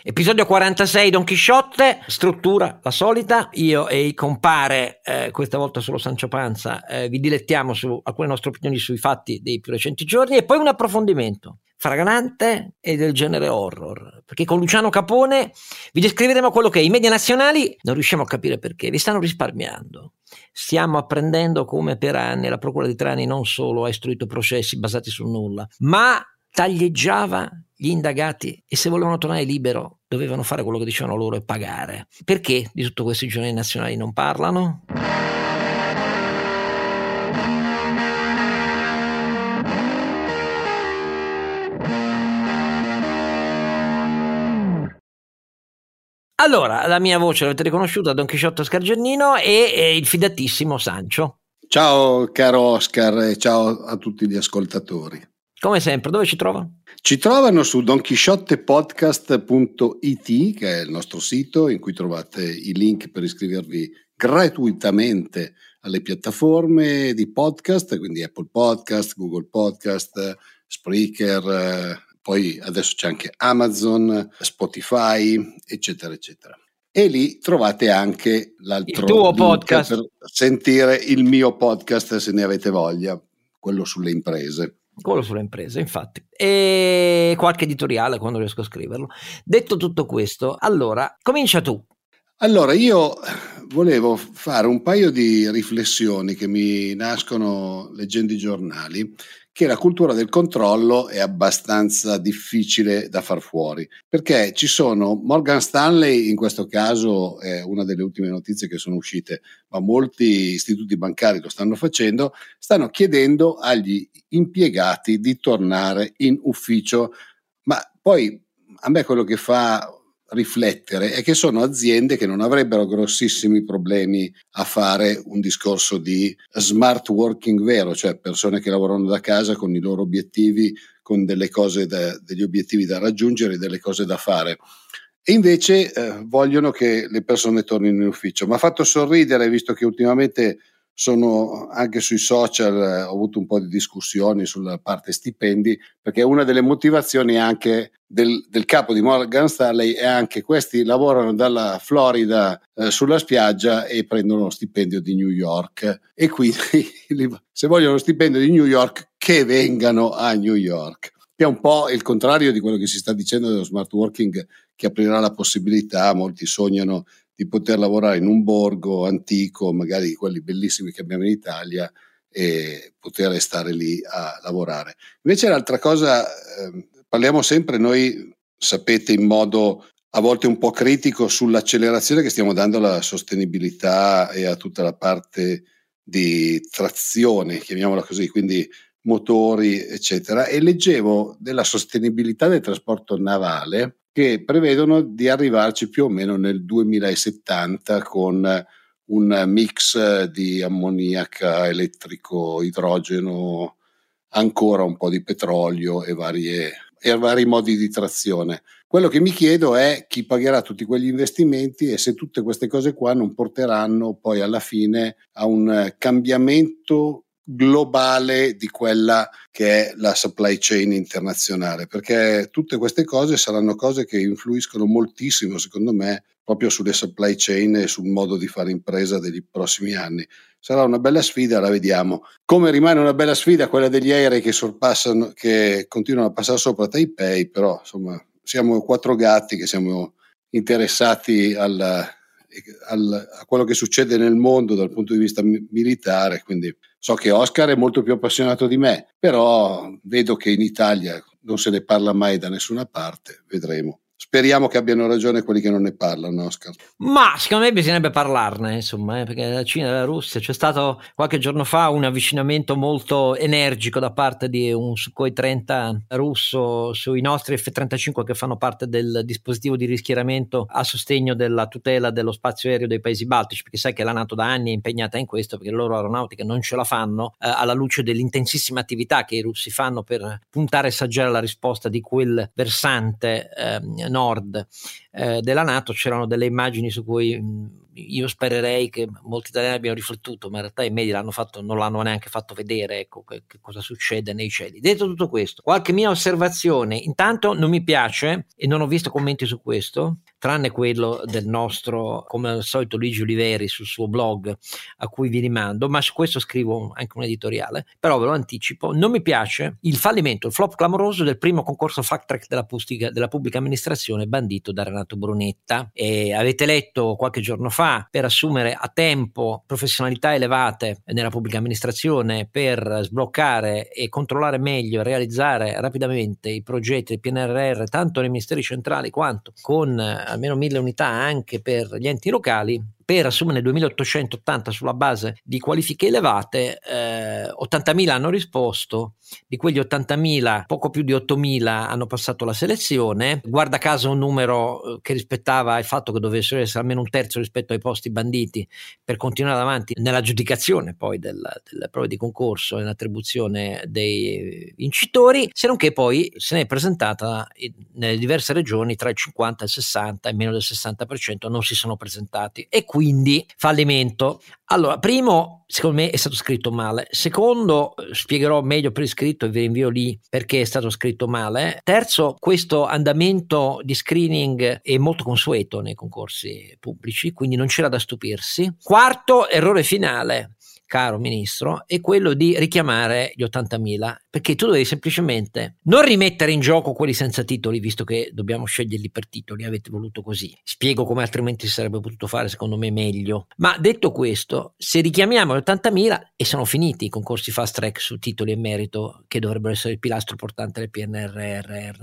Episodio 46 Don Chisciotte, struttura la solita, io e i compare, eh, questa volta solo Sancio Panza, eh, vi dilettiamo su alcune nostre opinioni sui fatti dei più recenti giorni e poi un approfondimento fragante e del genere horror, perché con Luciano Capone vi descriveremo quello che i media nazionali non riusciamo a capire perché, vi stanno risparmiando. Stiamo apprendendo come per anni la Procura di Trani non solo ha istruito processi basati sul nulla, ma taglieggiava gli indagati e se volevano tornare libero dovevano fare quello che dicevano loro e pagare. Perché di tutto questo i giornali nazionali non parlano? Allora, la mia voce l'avete riconosciuta, Don Chisciotto Scargennino e, e il fidatissimo Sancio. Ciao caro Oscar e ciao a tutti gli ascoltatori. Come sempre, dove ci trovano? Ci trovano su donchisciottepodcast.it, che è il nostro sito in cui trovate i link per iscrivervi gratuitamente alle piattaforme di podcast, quindi Apple Podcast, Google Podcast, Spreaker, poi adesso c'è anche Amazon, Spotify, eccetera, eccetera. E lì trovate anche l'altro il tuo podcast per sentire il mio podcast se ne avete voglia, quello sulle imprese. Quello sulle imprese, infatti. E qualche editoriale quando riesco a scriverlo. Detto tutto questo, allora, comincia tu. Allora, io volevo fare un paio di riflessioni che mi nascono leggendo i giornali che la cultura del controllo è abbastanza difficile da far fuori, perché ci sono Morgan Stanley, in questo caso è una delle ultime notizie che sono uscite, ma molti istituti bancari lo stanno facendo, stanno chiedendo agli impiegati di tornare in ufficio, ma poi a me quello che fa riflettere è che sono aziende che non avrebbero grossissimi problemi a fare un discorso di smart working vero, cioè persone che lavorano da casa con i loro obiettivi, con da, degli obiettivi da raggiungere, delle cose da fare. E invece eh, vogliono che le persone tornino in ufficio. Mi ha fatto sorridere, visto che ultimamente sono anche sui social, eh, ho avuto un po' di discussioni sulla parte stipendi, perché una delle motivazioni anche del, del capo di Morgan Stanley è anche questi lavorano dalla Florida eh, sulla spiaggia e prendono lo stipendio di New York. E quindi se vogliono lo stipendio di New York che vengano a New York. Che è un po' il contrario di quello che si sta dicendo dello smart working che aprirà la possibilità, molti sognano di poter lavorare in un borgo antico, magari quelli bellissimi che abbiamo in Italia, e poter stare lì a lavorare. Invece l'altra cosa, eh, parliamo sempre noi, sapete, in modo a volte un po' critico sull'accelerazione che stiamo dando alla sostenibilità e a tutta la parte di trazione, chiamiamola così, quindi motori, eccetera, e leggevo della sostenibilità del trasporto navale che prevedono di arrivarci più o meno nel 2070 con un mix di ammoniaca, elettrico, idrogeno, ancora un po' di petrolio e, varie, e vari modi di trazione. Quello che mi chiedo è chi pagherà tutti quegli investimenti e se tutte queste cose qua non porteranno poi alla fine a un cambiamento globale di quella che è la supply chain internazionale, perché tutte queste cose saranno cose che influiscono moltissimo, secondo me, proprio sulle supply chain e sul modo di fare impresa degli prossimi anni. Sarà una bella sfida, la vediamo. Come rimane una bella sfida quella degli aerei che sorpassano, che continuano a passare sopra Taipei, però insomma siamo quattro gatti che siamo interessati al, al, a quello che succede nel mondo dal punto di vista militare, quindi so che Oscar è molto più appassionato di me, però vedo che in Italia non se ne parla mai da nessuna parte, vedremo. Speriamo che abbiano ragione quelli che non ne parlano, Oscar. Ma secondo me bisognerebbe parlarne, insomma, eh, perché la Cina e la Russia c'è stato qualche giorno fa un avvicinamento molto energico da parte di un Sukhoi 30 russo sui nostri F-35 che fanno parte del dispositivo di rischieramento a sostegno della tutela dello spazio aereo dei paesi baltici, perché sai che la NATO da anni è impegnata in questo, perché le loro aeronautiche non ce la fanno eh, alla luce dell'intensissima attività che i russi fanno per puntare e saggiare la risposta di quel versante eh, nord eh, della Nato c'erano delle immagini su cui io spererei che molti italiani abbiano riflettuto, ma in realtà i media l'hanno fatto, non l'hanno neanche fatto vedere, ecco, che, che cosa succede nei cieli. Detto tutto questo, qualche mia osservazione, intanto non mi piace, e non ho visto commenti su questo, tranne quello del nostro, come al solito, Luigi Oliveri sul suo blog a cui vi rimando, ma su questo scrivo anche un editoriale, però ve lo anticipo, non mi piace il fallimento, il flop clamoroso del primo concorso fact track della, della pubblica amministrazione bandito da Renato Brunetta. E avete letto qualche giorno fa per assumere a tempo professionalità elevate nella pubblica amministrazione per sbloccare e controllare meglio e realizzare rapidamente i progetti del PNRR tanto nei ministeri centrali quanto con almeno mille unità anche per gli enti locali, per assumerne 2.880 sulla base di qualifiche elevate, eh, 80.000 hanno risposto, di quegli 80.000 poco più di 8.000 hanno passato la selezione, guarda caso un numero eh, che rispettava il fatto che dovesse essere almeno un terzo rispetto ai posti banditi per continuare avanti nella giudicazione poi delle prove di concorso e nell'attribuzione dei vincitori, se non che poi se ne è presentata nelle diverse regioni tra il 50 e il 60 e meno del 60% non si sono presentati. E quindi fallimento. Allora, primo, secondo me è stato scritto male. Secondo, spiegherò meglio per iscritto e vi rinvio lì perché è stato scritto male. Terzo, questo andamento di screening è molto consueto nei concorsi pubblici, quindi non c'era da stupirsi. Quarto, errore finale caro ministro, è quello di richiamare gli 80.000, perché tu devi semplicemente non rimettere in gioco quelli senza titoli, visto che dobbiamo sceglierli per titoli, avete voluto così. Spiego come altrimenti si sarebbe potuto fare, secondo me, meglio. Ma detto questo, se richiamiamo gli 80.000 e sono finiti i concorsi fast track su titoli e merito, che dovrebbero essere il pilastro portante del PNRR,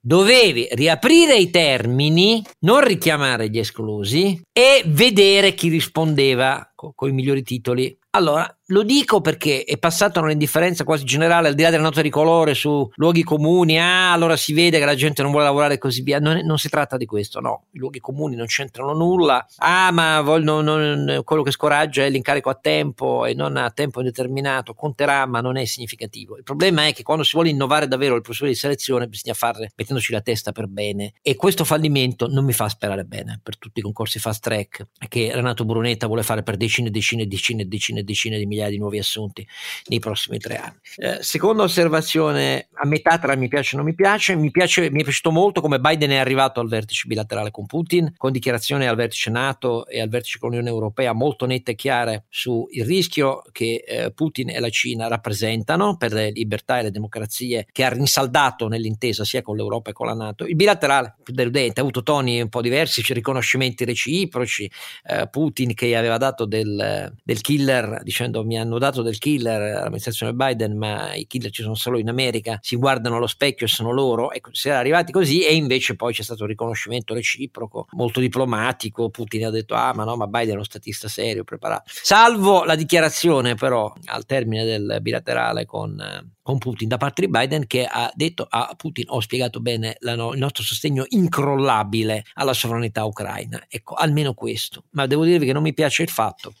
dovevi riaprire i termini, non richiamare gli esclusi e vedere chi rispondeva con i migliori titoli. Allora, lo dico perché è passata un'indifferenza quasi generale, al di là delle note di colore su luoghi comuni, ah, allora si vede che la gente non vuole lavorare e così via. Non, non si tratta di questo, no. I luoghi comuni non c'entrano nulla. Ah, ma voglio, non, quello che scoraggia è l'incarico a tempo e non a tempo indeterminato. Conterà, ma non è significativo. Il problema è che quando si vuole innovare davvero il processo di selezione, bisogna farle mettendoci la testa per bene. E questo fallimento non mi fa sperare bene per tutti i concorsi fast track che Renato Brunetta vuole fare per decine e decine e decine e decine decine di migliaia migliaia di nuovi assunti nei prossimi tre anni. Eh, seconda osservazione, a metà tra mi piace e non mi piace, mi, piace, mi è piaciuto molto come Biden è arrivato al vertice bilaterale con Putin, con dichiarazioni al vertice NATO e al vertice con l'Unione Europea molto nette e chiare sul rischio che eh, Putin e la Cina rappresentano per le libertà e le democrazie che ha rinsaldato nell'intesa sia con l'Europa che con la NATO. Il bilaterale deludente, ha avuto toni un po' diversi, riconoscimenti reciproci, eh, Putin che aveva dato del, del killer dicendo mi hanno dato del killer all'amministrazione Biden, ma i killer ci sono solo in America, si guardano allo specchio e sono loro. Ecco, si era arrivati così e invece poi c'è stato un riconoscimento reciproco, molto diplomatico. Putin ha detto: Ah, ma no, ma Biden è uno statista serio, preparato. Salvo la dichiarazione, però, al termine del bilaterale con con Putin da parte di Biden che ha detto a Putin ho spiegato bene la, il nostro sostegno incrollabile alla sovranità ucraina. Ecco, almeno questo. Ma devo dirvi che non mi piace il fatto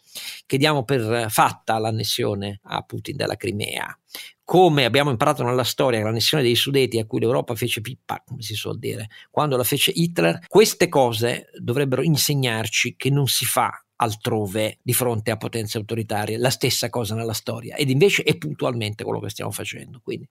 che diamo per fatta l'annessione a Putin della Crimea. Come abbiamo imparato nella storia, l'annessione dei Sudeti a cui l'Europa fece pippa, come si suol dire, quando la fece Hitler, queste cose dovrebbero insegnarci che non si fa altrove di fronte a potenze autoritarie, la stessa cosa nella storia. Ed invece è puntualmente quello che stiamo facendo, quindi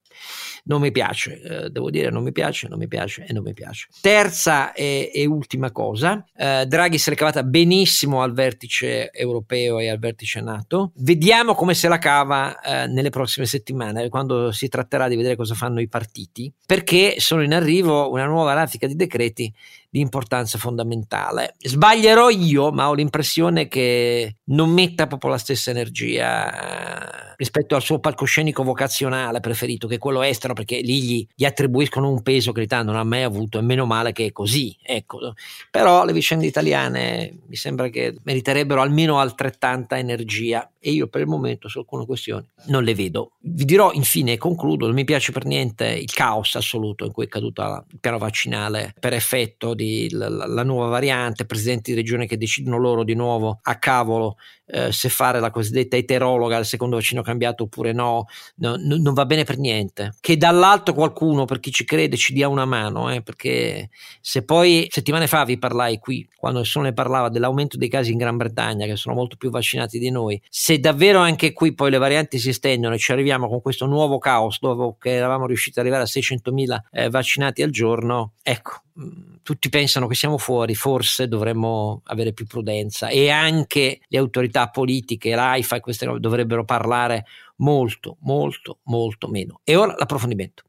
non mi piace, eh, devo dire non mi piace, non mi piace e non mi piace. Terza e, e ultima cosa, eh, Draghi si è cavata benissimo al vertice europeo e al vertice NATO, vediamo come se la cava eh, nelle prossime settimane, quando si tratterà di vedere cosa fanno i partiti, perché sono in arrivo una nuova raffica di decreti di importanza fondamentale. Sbaglierò io, ma ho l'impressione che non metta proprio la stessa energia rispetto al suo palcoscenico vocazionale preferito, che è quello estero, perché lì gli, gli attribuiscono un peso che l'Italia non ha mai avuto, e meno male che è così. Ecco. Però le vicende italiane mi sembra che meriterebbero almeno altrettanta energia e io per il momento su alcune questioni non le vedo. Vi dirò infine e concludo, non mi piace per niente il caos assoluto in cui è caduto il piano vaccinale per effetto della nuova variante, presidenti di regione che decidono loro di nuovo a cavolo eh, se fare la cosiddetta eterologa, il secondo vaccino cambiato oppure no, no, no, non va bene per niente. Che dall'alto qualcuno, per chi ci crede, ci dia una mano, eh, perché se poi settimane fa vi parlai qui, quando nessuno ne parlava dell'aumento dei casi in Gran Bretagna, che sono molto più vaccinati di noi, se davvero anche qui poi le varianti si estendono e ci arriviamo con questo nuovo caos, che eravamo riusciti ad arrivare a 600.000 eh, vaccinati al giorno, ecco, tutti pensano che siamo fuori, forse dovremmo avere più prudenza e anche le autorità politiche, l'AIFA e queste cose dovrebbero parlare molto, molto, molto meno. E ora l'approfondimento.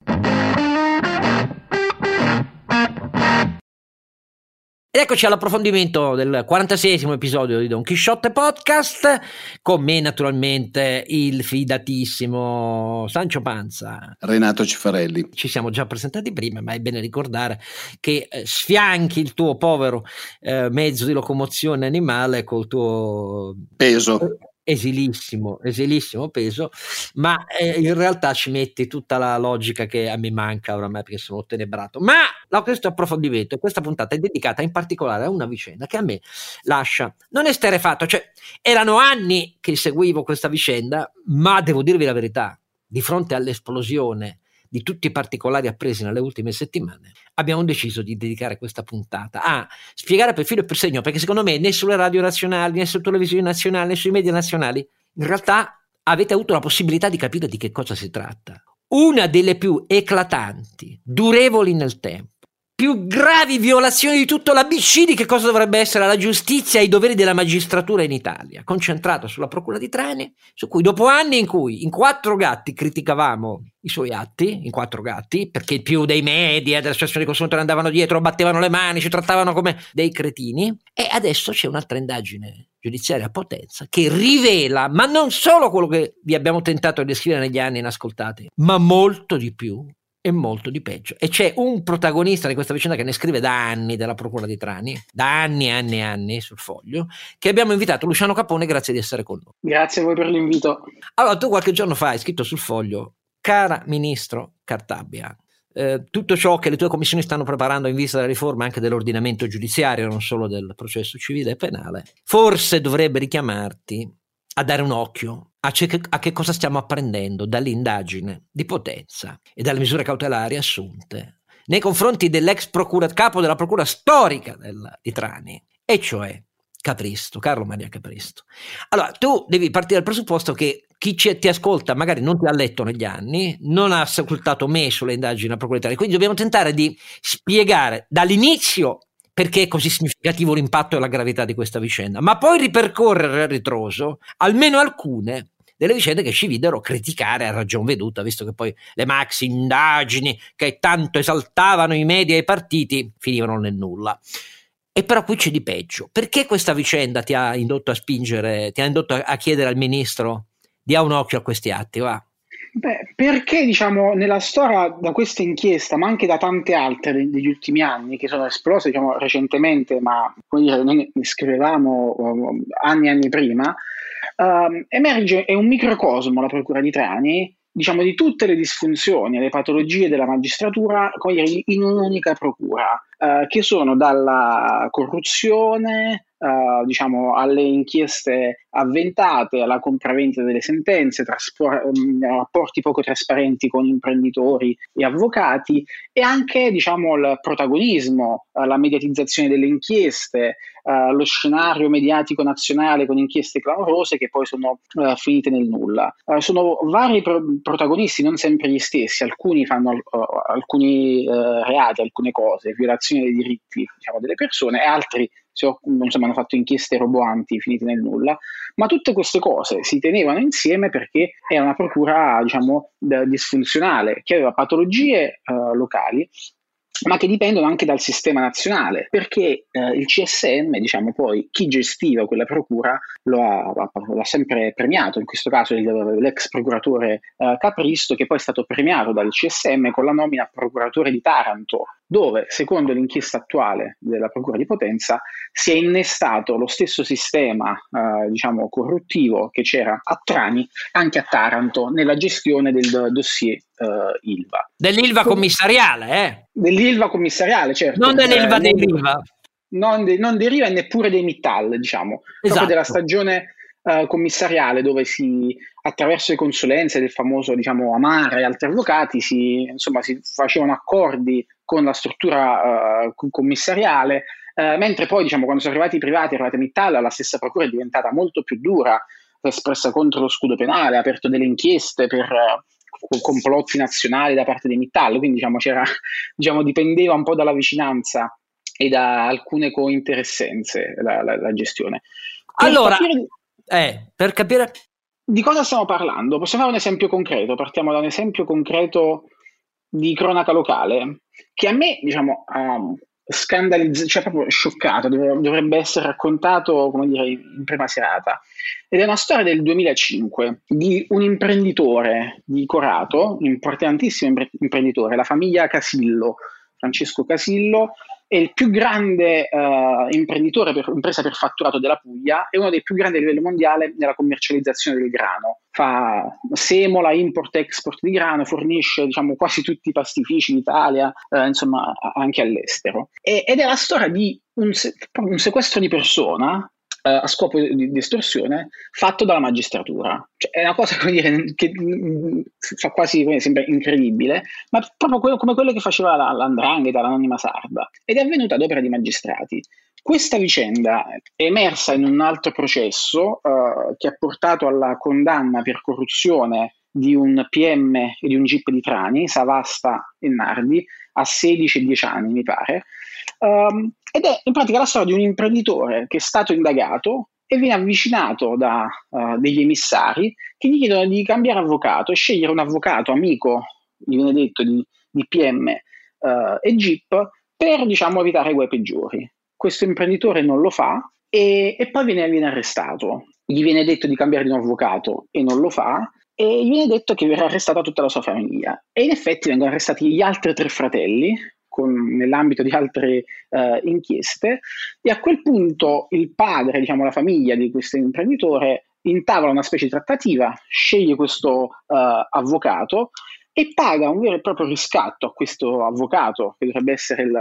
Ed eccoci all'approfondimento del 46 episodio di Don Quixote Podcast, con me naturalmente il fidatissimo Sancio Panza. Renato Cifarelli. Ci siamo già presentati prima, ma è bene ricordare che eh, sfianchi il tuo povero eh, mezzo di locomozione animale col tuo peso esilissimo, esilissimo peso, ma eh, in realtà ci metti tutta la logica che a me manca oramai perché sono tenebrato. Ma no, questo approfondimento questa puntata è dedicata in particolare a una vicenda che a me lascia non esterefatto, cioè erano anni che seguivo questa vicenda, ma devo dirvi la verità, di fronte all'esplosione di tutti i particolari appresi nelle ultime settimane, abbiamo deciso di dedicare questa puntata a spiegare per filo e per segno, perché secondo me né sulle radio nazionali, né sulle televisioni nazionali, né sui media nazionali, in realtà avete avuto la possibilità di capire di che cosa si tratta. Una delle più eclatanti, durevoli nel tempo, più gravi violazioni di tutto l'ABC di che cosa dovrebbe essere la giustizia e i doveri della magistratura in Italia, concentrato sulla Procura di Trani, su cui dopo anni in cui in quattro gatti criticavamo i suoi atti, in quattro gatti, perché più dei media, dell'associazione di consumatori andavano dietro, battevano le mani, ci trattavano come dei cretini, e adesso c'è un'altra indagine giudiziaria a potenza che rivela, ma non solo quello che vi abbiamo tentato di descrivere negli anni inascoltati, ma molto di più e molto di peggio. E c'è un protagonista di questa vicenda che ne scrive da anni della Procura di Trani, da anni e anni e anni sul foglio, che abbiamo invitato Luciano Capone, grazie di essere con noi. Grazie a voi per l'invito. Allora, tu qualche giorno fa hai scritto sul foglio, cara Ministro Cartabia, eh, tutto ciò che le tue commissioni stanno preparando in vista della riforma anche dell'ordinamento giudiziario, non solo del processo civile e penale, forse dovrebbe richiamarti a dare un occhio a, che, a che cosa stiamo apprendendo dall'indagine di potenza e dalle misure cautelari assunte nei confronti dell'ex procura, capo della procura storica del, di Trani, e cioè Capristo, Carlo Maria Capristo. Allora, tu devi partire dal presupposto che chi ci, ti ascolta magari non ti ha letto negli anni, non ha ascoltato me sulle indagini della procura di Trani, quindi dobbiamo tentare di spiegare dall'inizio perché è così significativo l'impatto e la gravità di questa vicenda, ma poi ripercorrere a ritroso almeno alcune delle vicende che ci videro criticare a ragion veduta, visto che poi le maxi indagini che tanto esaltavano i media e i partiti finivano nel nulla. E però qui c'è di peggio. Perché questa vicenda ti ha indotto a spingere, ti ha indotto a chiedere al ministro di ha un occhio a questi atti? Va. Beh, perché diciamo nella storia da questa inchiesta, ma anche da tante altre degli ultimi anni che sono esplose diciamo, recentemente, ma come dire, noi ne scrivevamo um, anni e anni prima, um, emerge è un microcosmo la Procura di Trani diciamo, di tutte le disfunzioni e le patologie della magistratura in un'unica procura, eh, che sono dalla corruzione, Uh, diciamo, alle inchieste avventate, alla compravendita delle sentenze, traspor- um, rapporti poco trasparenti con imprenditori e avvocati e anche diciamo, il protagonismo, uh, la mediatizzazione delle inchieste, uh, lo scenario mediatico nazionale con inchieste clamorose che poi sono finite nel nulla. sono vari pro- protagonisti, non sempre gli stessi, alcuni fanno alcuni reati, alcune cose, violazione dei diritti diciamo, delle persone e altri insomma, hanno fatto inchieste roboanti finite nel nulla, ma tutte queste cose si tenevano insieme perché era una procura, diciamo, disfunzionale, che aveva patologie uh, locali ma che dipendono anche dal sistema nazionale, perché eh, il CSM, diciamo poi, chi gestiva quella procura lo ha, l'ha sempre premiato, in questo caso il, l'ex procuratore eh, Capristo, che poi è stato premiato dal CSM con la nomina procuratore di Taranto dove, secondo l'inchiesta attuale della Procura di Potenza, si è innestato lo stesso sistema, eh, diciamo, corruttivo che c'era a Trani anche a Taranto nella gestione del dossier eh, Ilva. Dell'Ilva commissariale, eh? Dell'Ilva commissariale, certo. Non dell'Ilva eh, dell'Ilva. Non, de, non deriva neppure dei Mittal, diciamo, esatto. proprio della stagione uh, commissariale dove si attraverso le consulenze del famoso diciamo, Amara e altri avvocati si, insomma, si facevano accordi con la struttura uh, commissariale, uh, mentre poi diciamo, quando sono arrivati i privati, è arrivata Mittal, la stessa procura è diventata molto più dura, si è espressa contro lo scudo penale, ha aperto delle inchieste per uh, complotti nazionali da parte dei Mittal, quindi diciamo, diciamo, dipendeva un po' dalla vicinanza e da alcune cointeressenze la, la, la gestione. Per allora, capire... Eh, per capire di cosa stiamo parlando? Possiamo fare un esempio concreto, partiamo da un esempio concreto di cronaca locale, che a me, diciamo, ha scandalizzato, cioè proprio scioccato, dovrebbe essere raccontato, come dire, in prima serata. Ed è una storia del 2005 di un imprenditore di Corato, un importantissimo imprenditore, la famiglia Casillo, Francesco Casillo, è il più grande uh, imprenditore per, impresa per fatturato della Puglia e uno dei più grandi a livello mondiale nella commercializzazione del grano. Fa semola, import, export di grano, fornisce diciamo, quasi tutti i pastifici d'Italia, uh, insomma anche all'estero. E, ed è la storia di un, un sequestro di persona a scopo di, di, estorsione fatto dalla magistratura. Cioè, è una cosa dire, che mm, fa quasi come sembra incredibile, ma proprio quello, come quello che faceva la, l'Andrangheta, l'anonima sarda, ed è avvenuta ad opera di magistrati. Questa vicenda è emersa in un altro processo uh, che ha portato alla condanna per corruzione di un PM e di un GIP di Trani, Savasta e Nardi, a 16 e 10 anni, mi pare. Um, ed è in pratica la storia di un imprenditore che è stato indagato e viene avvicinato da uh, degli emissari che gli chiedono di cambiare avvocato e scegliere un avvocato amico, gli viene detto, di, di PM uh, eh, e GIP per diciamo, evitare guai peggiori. Questo imprenditore non lo fa e, e poi viene, viene arrestato. Gli viene detto di cambiare di un avvocato e non lo fa e gli viene detto che verrà arrestata tutta la sua famiglia. E in effetti vengono arrestati gli altri tre fratelli, con, nell'ambito di altre uh, inchieste e a quel punto il padre, diciamo la famiglia di questo imprenditore intavola una specie di trattativa, sceglie questo uh, avvocato e paga un vero e proprio riscatto a questo avvocato, che dovrebbe essere il,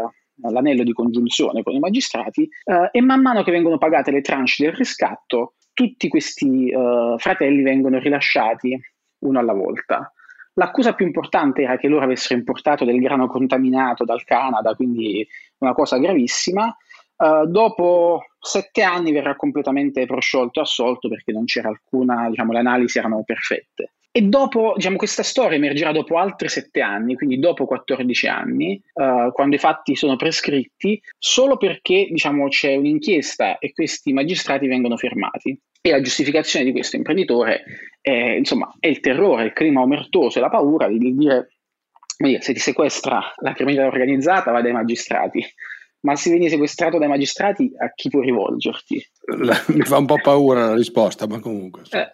l'anello di congiunzione con i magistrati, uh, e man mano che vengono pagate le tranche del riscatto, tutti questi uh, fratelli vengono rilasciati uno alla volta. L'accusa più importante era che loro avessero importato del grano contaminato dal Canada, quindi una cosa gravissima. Uh, dopo sette anni verrà completamente prosciolto e assolto perché non c'era alcuna, diciamo, le analisi erano perfette. E dopo, diciamo, questa storia emergerà dopo altri sette anni, quindi dopo 14 anni, uh, quando i fatti sono prescritti, solo perché, diciamo, c'è un'inchiesta e questi magistrati vengono fermati. E la giustificazione di questo imprenditore è, insomma, è il terrore, il clima omertoso e la paura di dire, dire se ti sequestra la criminalità organizzata vai dai magistrati, ma se vieni sequestrato dai magistrati a chi puoi rivolgerti? Mi fa un po' paura la risposta, ma comunque. Eh,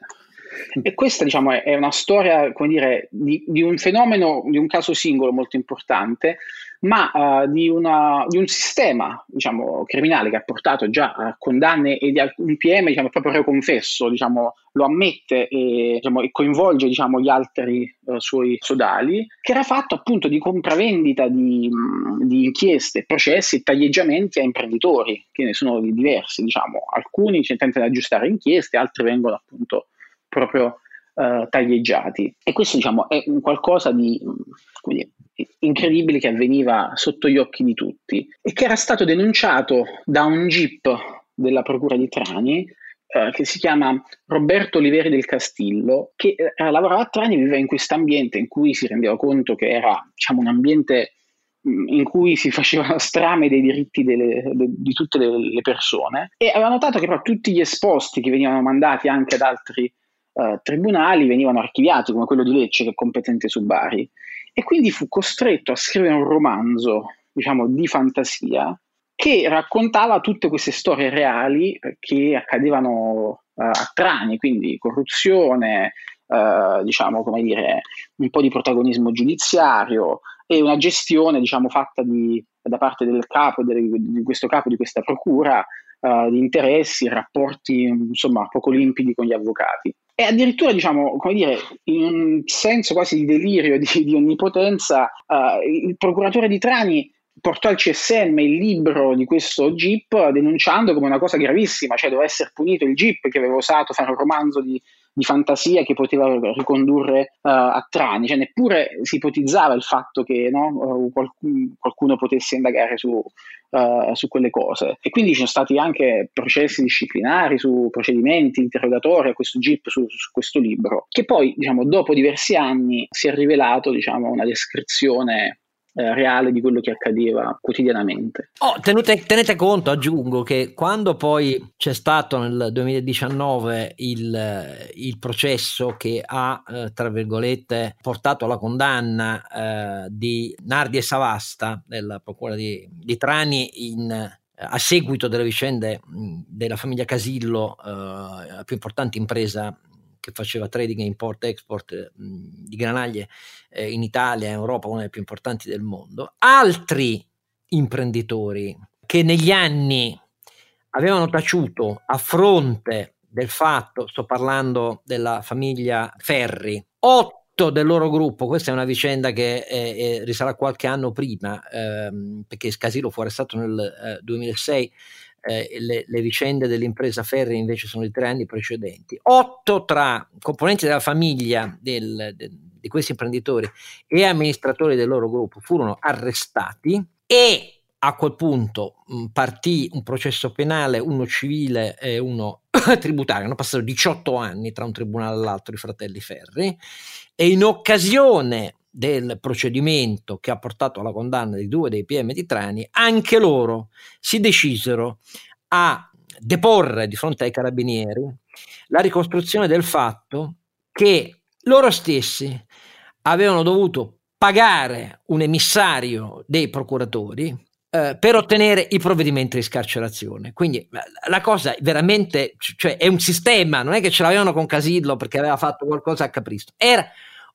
e questa diciamo, è, una storia dire, di, di, un fenomeno, di un caso singolo molto importante, ma uh, di, una, di, un sistema diciamo, criminale che ha portato già a condanne e di un PM diciamo, proprio reconfesso, diciamo, lo ammette e, diciamo, e coinvolge diciamo, gli altri uh, suoi sodali, che era fatto appunto di compravendita di, di inchieste, processi e taglieggiamenti a imprenditori, che ne sono diversi, diciamo. alcuni tentano di aggiustare inchieste, altri vengono appunto proprio uh, taglieggiati. E questo diciamo, è un qualcosa di dire, incredibile che avveniva sotto gli occhi di tutti e che era stato denunciato da un GIP della Procura di Trani uh, che si chiama Roberto Oliveri del Castillo, che uh, lavorava a Trani e viveva in questo ambiente in cui si rendeva conto che era diciamo, un ambiente in cui si faceva strame dei diritti delle, de, di tutte le, le, persone e aveva notato che però tutti gli esposti che venivano mandati anche ad altri uh, tribunali venivano archiviati, come quello di Lecce che è competente su Bari. E quindi fu costretto a scrivere un romanzo, diciamo, di fantasia che raccontava tutte queste storie reali che accadevano uh, a Trani, quindi corruzione, uh, diciamo, come dire, un po' di protagonismo giudiziario e una gestione, diciamo, fatta di, da parte del capo, del, di questo capo di questa procura, uh, di interessi, rapporti, insomma, poco limpidi con gli avvocati. E addirittura, diciamo, come dire, in un senso quasi di delirio, di, di onnipotenza, uh, il procuratore di Trani portò al CSM il libro di questo GIP denunciando come una cosa gravissima, cioè doveva essere punito il GIP che aveva osato fare un romanzo di, di fantasia che poteva ricondurre uh, a Trani, cioè neppure si ipotizzava il fatto che no, uh, qualcuno, qualcuno potesse indagare su, uh, su, quelle cose. E quindi ci sono stati anche processi disciplinari su procedimenti, interrogatori a questo GIP su, su questo libro, che poi diciamo, dopo diversi anni si è rivelato diciamo, una descrizione eh, reale di quello che accadeva quotidianamente. Oh, tenete, tenete, conto, aggiungo, che quando poi c'è stato nel 2019 il, il processo che ha, eh, tra virgolette, portato alla condanna eh, di Nardi e Savasta, della procura di, di Trani, in, a seguito delle vicende della famiglia Casillo, eh, la più importante impresa che faceva trading e import-export di granaglie eh, in Italia e Europa, una delle più importanti del mondo. Altri imprenditori che negli anni avevano taciuto a fronte del fatto, sto parlando della famiglia Ferri, otto del loro gruppo, questa è una vicenda che eh, eh, risale a qualche anno prima, ehm, perché Scasilo fu arrestato nel 2006, eh, le, le, vicende dell'impresa Ferri invece sono di tre anni precedenti. Otto tra componenti della famiglia del, de, di questi imprenditori e amministratori del loro gruppo furono arrestati e a quel punto mh, partì un processo penale, uno civile e uno tributario. Hanno passato 18 anni tra un tribunale e l'altro i fratelli Ferri e in occasione del procedimento che ha portato alla condanna di due dei PM di Trani, anche loro si decisero a deporre di fronte ai carabinieri la ricostruzione del fatto che loro stessi avevano dovuto pagare un emissario dei procuratori eh, per ottenere i provvedimenti di scarcerazione. Quindi la cosa veramente, cioè è un sistema, non è che ce l'avevano con Casillo perché aveva fatto qualcosa a Capristo, era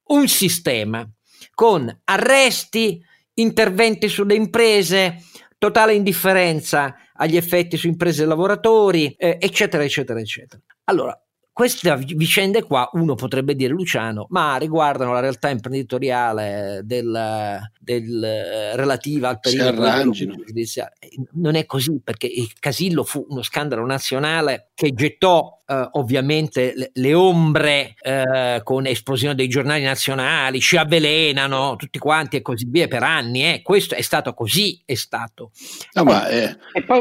un sistema con arresti, interventi sulle imprese, totale indifferenza agli effetti su imprese e lavoratori, eh, eccetera, eccetera, eccetera. Allora, queste vicende qua uno potrebbe dire Luciano, ma riguardano la realtà imprenditoriale del, del, relativa al periodo giudiziario. Non è così perché il Casillo fu uno scandalo nazionale che gettò eh, ovviamente le, le ombre eh, con esplosione dei giornali nazionali, ci avvelenano tutti quanti e così via per anni. Eh. Questo è stato così, è stato. No, ma è,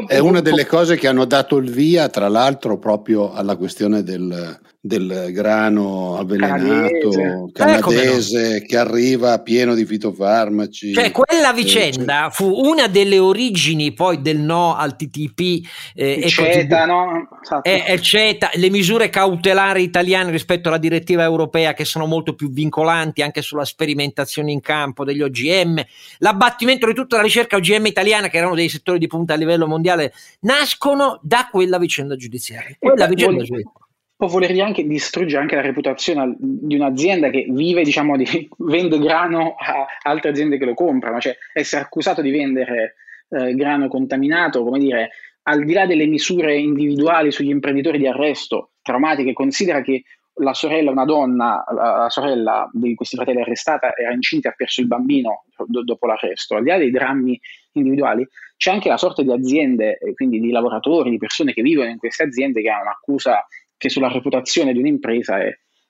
è una delle cose che hanno dato il via, tra l'altro, proprio alla questione del, del grano avvelenato canadese, canadese eh, che arriva pieno di fitofarmaci. Cioè, quella vicenda fu una delle origini poi del no al TTP eh, e CETA, no? Esatto. E, e CETA, le misure cautelari italiane rispetto alla direttiva europea che sono molto più vincolanti anche sulla sperimentazione in campo degli OGM, l'abbattimento di tutta la ricerca OGM italiana che erano dei settori di punta a livello mondiale, nascono da quella vicenda giudiziaria. Quella vicenda giudiziaria può volergli anche distruggere anche la reputazione di un'azienda che vive, diciamo, di vende grano a altre aziende che lo comprano, cioè essere accusato di vendere eh, grano contaminato, come dire, al di là delle misure individuali sugli imprenditori di arresto traumatiche, considera che la sorella, una donna, la sorella di questi fratelli arrestata, era incinta e ha perso il bambino do- dopo l'arresto. Al di là dei drammi individuali, c'è anche la sorte di aziende, quindi di lavoratori, di persone che vivono in queste aziende che hanno un'accusa che sulla reputazione di un'impresa è,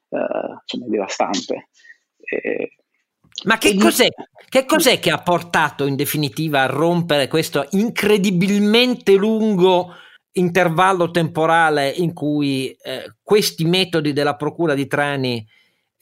uh, insomma, devastante. E, ma che cos'è, che cos'è, che ha portato in definitiva a rompere questo incredibilmente lungo intervallo temporale in cui eh, questi metodi della Procura di Trani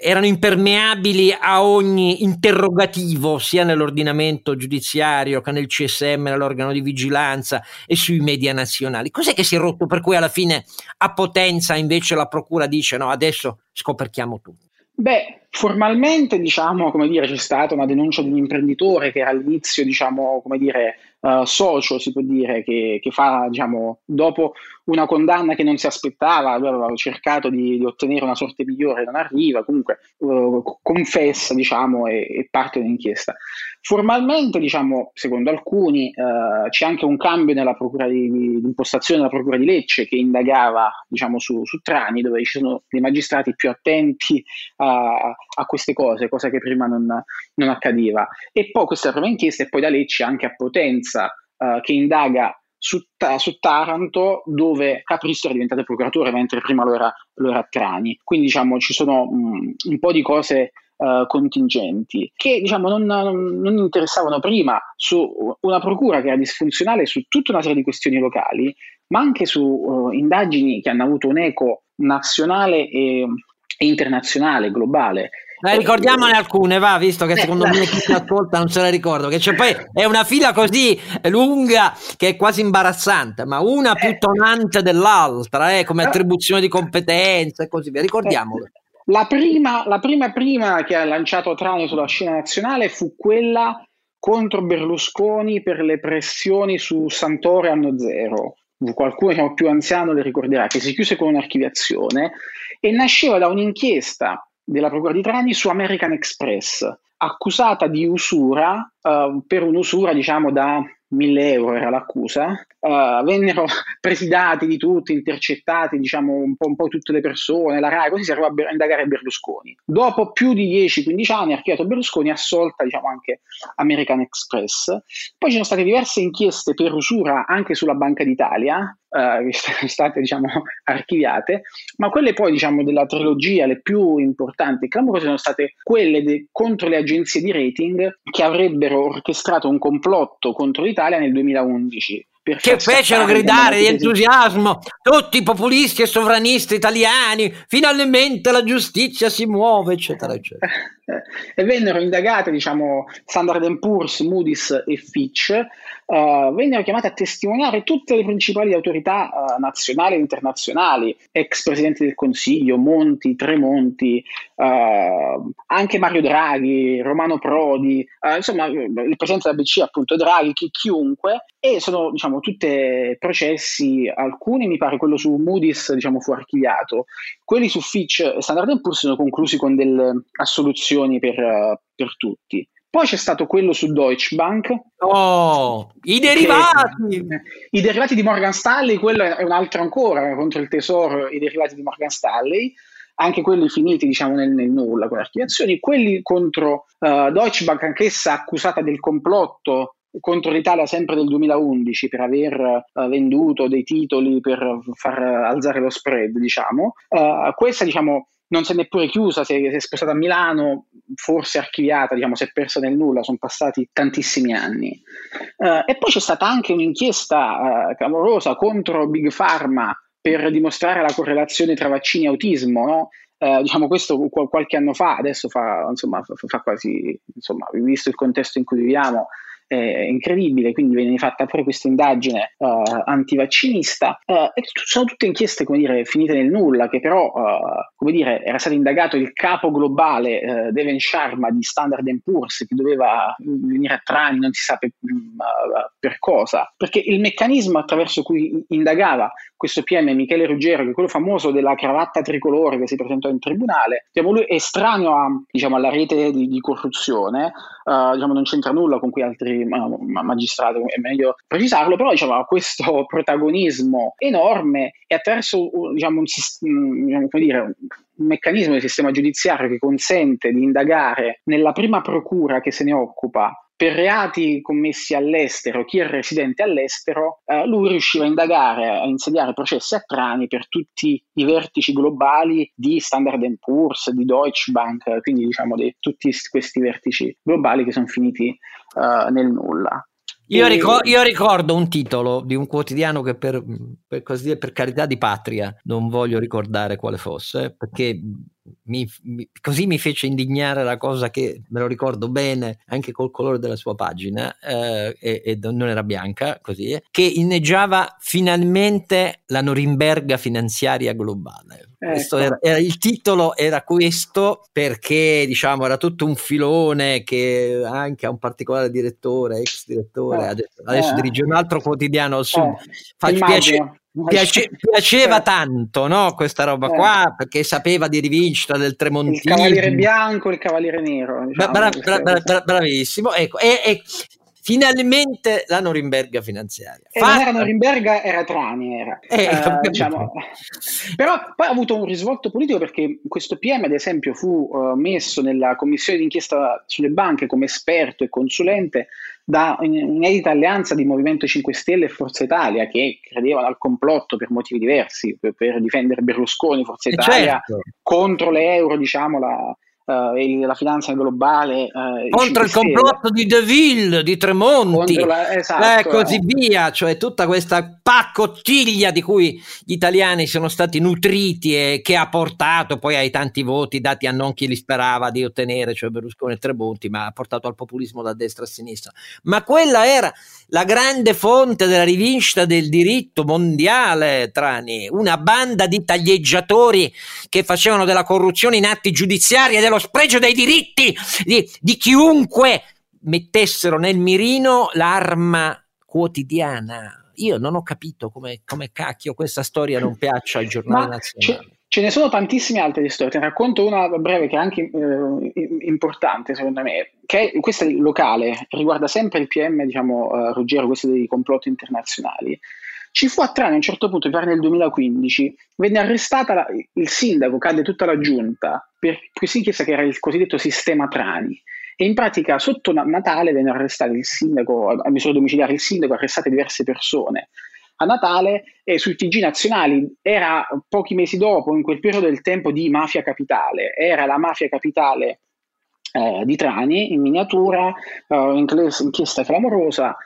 erano impermeabili a ogni interrogativo sia nell'ordinamento giudiziario che nel CSM, nell'organo di vigilanza e sui media nazionali. Cos'è che si è rotto per cui alla fine a Potenza invece la procura dice no, adesso scoperchiamo tutto? Beh, formalmente, diciamo, come dire, c'è stata una denuncia di un imprenditore che era all'inizio, diciamo, come dire, uh, socio, si può dire, che, che, fa, diciamo, dopo una condanna che non si aspettava, aveva cercato di, di ottenere una sorte migliore, non arriva, comunque uh, confessa, diciamo, e, e parte dell'inchiesta. Formalmente, diciamo, secondo alcuni, eh, c'è anche un cambio nella procura di, di, impostazione della procura di Lecce che indagava diciamo, su, su Trani, dove ci sono dei magistrati più attenti a, a queste cose, cosa che prima non, non accadeva. E poi questa prima inchiesta e poi da Lecce anche a Potenza, eh, che indaga su, su, Taranto dove Capristo era diventato procuratore mentre prima lo era, lo era Trani. Quindi diciamo ci sono um, un po' di cose uh, contingenti che diciamo non, non, interessavano prima su una procura che era disfunzionale su tutta una serie di questioni locali, ma anche su uh, indagini che hanno avuto un eco nazionale e, e internazionale, globale. Eh, ricordiamone alcune, va, visto che secondo me chi ti ascolta non se la ricordo, che c'è poi è una fila così lunga che è quasi imbarazzante, ma una più tonante dell'altra, eh, come eh. attribuzione di competenze e così via. Ricordiamole. La prima, la prima prima che ha lanciato Trani sulla scena nazionale fu quella contro Berlusconi per le pressioni su Santore anno zero. Qualcuno diciamo, più anziano le ricorderà, che si chiuse con un'archiviazione e nasceva da un'inchiesta della Procura di Trani su American Express, accusata di usura uh, per un'usura diciamo da 1000 euro era l'accusa, uh, vennero presi dati di tutti, intercettati diciamo un po', un po', tutte le persone, la RAI, così si arrivò a, indagare Berlusconi. Dopo più di 10-15 anni archiviato Berlusconi, assolta diciamo anche American Express. Poi ci sono state diverse inchieste per usura anche sulla Banca d'Italia, Sono state diciamo, archiviate, ma quelle poi diciamo, della trilogia, le più importanti e clamorose, sono state quelle de- contro le agenzie di rating che avrebbero orchestrato un complotto contro l'Italia nel 2011 che fecero gridare di entusiasmo tutti i populisti e sovranisti italiani, finalmente la giustizia si muove, eccetera, eccetera. e vennero indagate, diciamo, Standard Poor's, Moody's e Fitch, uh, vennero chiamate a testimoniare tutte le principali autorità uh, nazionali e internazionali, ex presidenti del Consiglio, Monti, Tremonti, uh, anche Mario Draghi, Romano Prodi, insomma, il presidente della BCE, appunto Draghi, chi, chiunque, e sono, diciamo, tutti processi, alcuni mi pare quello su Moody's, diciamo, fu archiviato, quelli su Fitch e Standard Poor's sono conclusi con delle assoluzioni per, per tutti. Poi c'è stato quello su Deutsche Bank. Oh, i derivati! Che, I derivati di Morgan Stanley, quello è un altro ancora, contro il tesoro, i derivati di Morgan Stanley, anche quelli finiti diciamo nel, nel nulla con le archiviazioni, quelli contro uh, Deutsche Bank, anch'essa accusata del complotto contro l'Italia sempre del 2011 per aver uh, venduto dei titoli per far alzare lo spread, diciamo. Uh, questa, diciamo, non si è neppure chiusa, si è, si è, spostata a Milano, forse archiviata, diciamo, si è persa nel nulla, sono passati tantissimi anni. Uh, e poi c'è stata anche un'inchiesta uh, clamorosa contro Big Pharma per dimostrare la correlazione tra vaccini e autismo, no? Uh, diciamo questo qualche anno fa, adesso fa, insomma, fa, fa quasi, insomma, visto il contesto in cui viviamo, eh, incredibile, quindi viene fatta pure questa indagine uh, antivaccinista. Uh, e sono tutte inchieste, come dire, finite nel nulla, che però, uh, come dire, era stato indagato il capo globale uh, Deven Sharma di Standard Poor's, che doveva venire a Trani, non si sa per, per cosa, perché il meccanismo attraverso cui indagava questo PM Michele Ruggero, che è quello famoso della cravatta tricolore che si presentò in tribunale, diciamo, lui è estraneo a, diciamo, alla rete di, di corruzione, uh, diciamo, non c'entra nulla con quei altri uh, magistrati, è meglio precisarlo, però diciamo, ha questo protagonismo enorme e attraverso diciamo, un, diciamo, dire, un meccanismo del sistema giudiziario che consente di indagare nella prima procura che se ne occupa per reati commessi all'estero, chi è residente all'estero, eh, lui riusciva a indagare, a insediare processi a Trani per tutti i vertici globali di Standard Poor's, di Deutsche Bank, quindi diciamo di tutti questi vertici globali che sono finiti eh, nel nulla. Io, ricor- io, ricordo un titolo di un quotidiano che per, per, così, per carità di patria non voglio ricordare quale fosse, perché mi, mi, così mi fece indignare la cosa che me lo ricordo bene anche col colore della sua pagina eh, e, e, non era bianca così che inneggiava finalmente la Norimberga finanziaria globale Ecco. Era, era, il titolo era questo perché diciamo era tutto un filone che anche ha un particolare direttore, ex direttore, eh, adesso, adesso eh, dirige un altro quotidiano al sud. Eh, Faccio, piace, piace, piaceva tanto no, questa roba qua perché sapeva di rivincita del Tremontino. Il cavaliere bianco e il cavaliere nero. Diciamo, bra- bra- bra- bravissimo. Ecco, e, e finalmente la Norimberga finanziaria. E Fatta... non era Norimberga, era Trani. Era. Eh, uh, diciamo. Però poi ha avuto un risvolto politico perché questo PM, ad esempio, fu uh, messo nella commissione d'inchiesta sulle banche come esperto e consulente da un'edita alleanza di Movimento 5 Stelle e Forza Italia che credevano al complotto per motivi diversi, per, per difendere Berlusconi, Forza eh, Italia, certo. contro l'euro, diciamo, la, uh, la finanza globale. Uh, contro il complotto di De Ville, di Tremonti, la, esatto, e eh, così eh. via, cioè tutta questa paccottiglia di cui gli italiani sono stati nutriti e che ha portato poi ai tanti voti dati a non chi li sperava di ottenere, cioè Berlusconi e Tremonti, ma ha portato al populismo da destra a sinistra. Ma quella era la grande fonte della rivincita del diritto mondiale, Trani, una banda di taglieggiatori che facevano della corruzione in atti giudiziari e dello spregio dei diritti di, di chiunque mettessero nel mirino l'arma quotidiana. Io non ho capito come, come cacchio questa storia non piaccia ai giornali nazionali. Ce ne sono tantissime altre di storie, te ne racconto una breve che è anche eh, importante secondo me, che è, questa è locale, riguarda sempre il PM, diciamo, uh, Ruggero, questo dei complotti internazionali. Ci fu a Trani a un certo punto, pare nel 2015, venne arrestata la, il sindaco, cadde tutta la giunta, per questa inchiesta che era il cosiddetto sistema Trani. E in pratica sotto Natale venne arrestato il sindaco, a misura domiciliare il sindaco, arrestate diverse persone a Natale e sui TG nazionali era pochi mesi dopo, in quel periodo del tempo di Mafia Capitale, era la Mafia Capitale eh, di Trani in miniatura, uh, inchiesta clamorosa.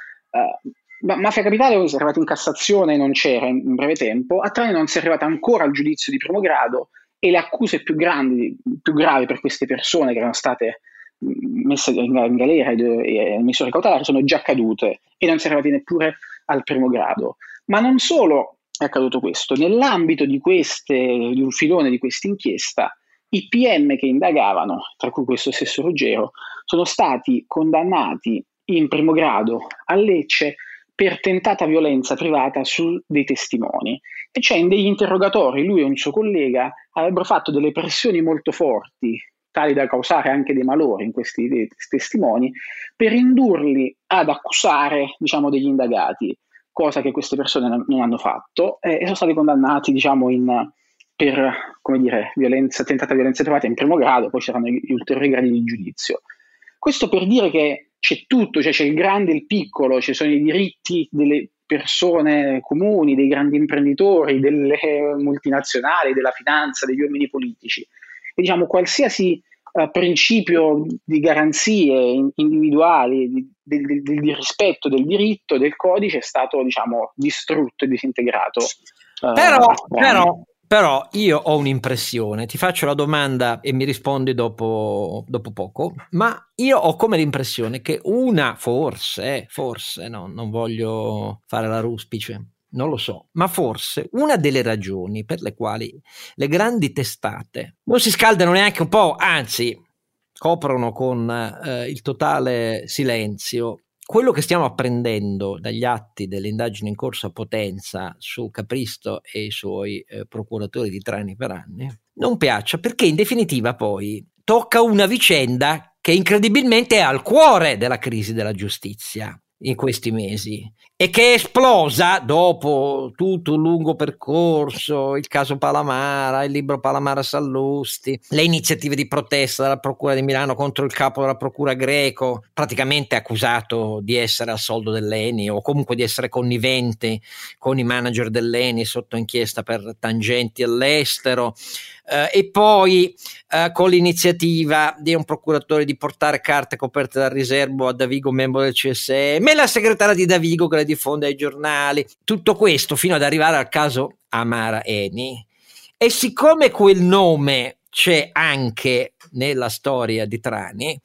Uh, Mafia Capitale è arrivata in Cassazione non c'era in, in, breve tempo, a Trani non si è arrivata ancora al giudizio di primo grado e le accuse più grandi, più gravi per queste persone che erano state messe in, in galera e, e misure cautelari sono già cadute e non si è arrivati neppure al primo grado. Ma non solo è accaduto questo, nell'ambito di, queste, di un filone di questa inchiesta, i PM che indagavano, tra cui questo stesso Ruggero, sono stati condannati in primo grado a Lecce per tentata violenza privata su dei testimoni. E cioè in degli interrogatori lui e un suo collega avrebbero fatto delle pressioni molto forti, tali da causare anche dei malori in questi testimoni, per indurli ad accusare diciamo, degli indagati cosa che queste persone non hanno fatto eh, e sono stati condannati diciamo, in, per dire, violenza, tentata violenza privata in primo grado, poi c'erano gli ulteriori gradi di giudizio. Questo per dire che c'è tutto, cioè c'è il grande e il piccolo, ci sono i diritti delle persone comuni, dei grandi imprenditori, delle multinazionali, della finanza, degli uomini politici. E diciamo qualsiasi uh, principio di garanzie individuali, di, del, del, del, rispetto del diritto, del codice è stato diciamo, distrutto e disintegrato. Però, però, però, io ho un'impressione, ti faccio la domanda e mi rispondi dopo, dopo poco, ma io ho come l'impressione che una, forse, forse, no, non voglio fare la ruspice, non lo so, ma forse una delle ragioni per le quali le grandi testate non si scaldano neanche un po', anzi coprono con eh, il totale silenzio quello che stiamo apprendendo dagli atti delle indagini in corso a Potenza su Capristo e i suoi eh, procuratori di Trani per anni non piaccia perché in definitiva poi tocca una vicenda che incredibilmente è al cuore della crisi della giustizia in questi mesi e che è esplosa dopo tutto un lungo percorso, il caso Palamara, il libro Palamara Sallusti, le iniziative di protesta della Procura di Milano contro il capo della Procura greco, praticamente accusato di essere al soldo dell'ENI o comunque di essere connivente con i manager dell'ENI sotto inchiesta per tangenti all'estero. Uh, e poi uh, con l'iniziativa di un procuratore di portare carte coperte dal riservo a Davigo, membro del CSM, e la segretaria di Davigo che le diffonde ai giornali. Tutto questo fino ad arrivare al caso Amara Eni. E siccome quel nome c'è anche nella storia di Trani,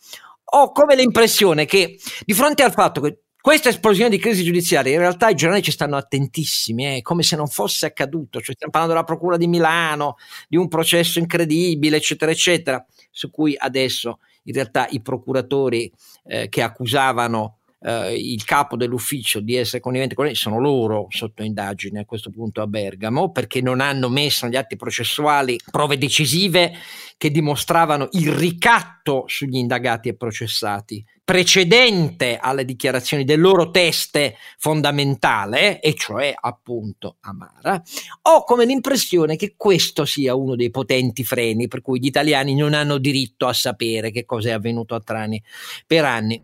ho come l'impressione che di fronte al fatto che Questa esplosione di crisi giudiziaria, in realtà i giornali ci stanno attentissimi, eh, come se non fosse accaduto, cioè stiamo parlando della Procura di Milano, di un processo incredibile, eccetera, eccetera, su cui adesso in realtà i procuratori eh, che accusavano eh, il capo dell'ufficio di essere connivente con lei, sono loro sotto indagine a questo punto a Bergamo perché non hanno messo negli atti processuali prove decisive che dimostravano il ricatto sugli indagati e processati precedente alle dichiarazioni del loro teste fondamentale, e cioè appunto Amara, ho come l'impressione che questo sia uno dei potenti freni per cui gli italiani non hanno diritto a sapere che cosa è avvenuto a Trani per anni.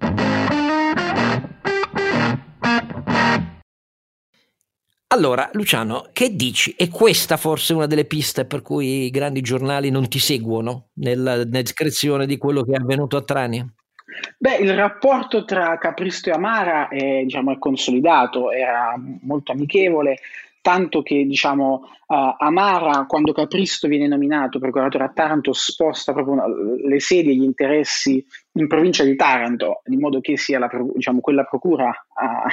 Allora, Luciano, che dici? È questa forse una delle piste per cui i grandi giornali non ti seguono nella descrizione di quello che è avvenuto a Trani? Beh, il rapporto tra Capristo e Amara è, diciamo, è consolidato, era molto amichevole, tanto che diciamo, uh, Amara, quando Capristo viene nominato procuratore a Taranto, sposta proprio le sedi e gli interessi in provincia di Taranto, di modo che sia la, diciamo, quella procura a,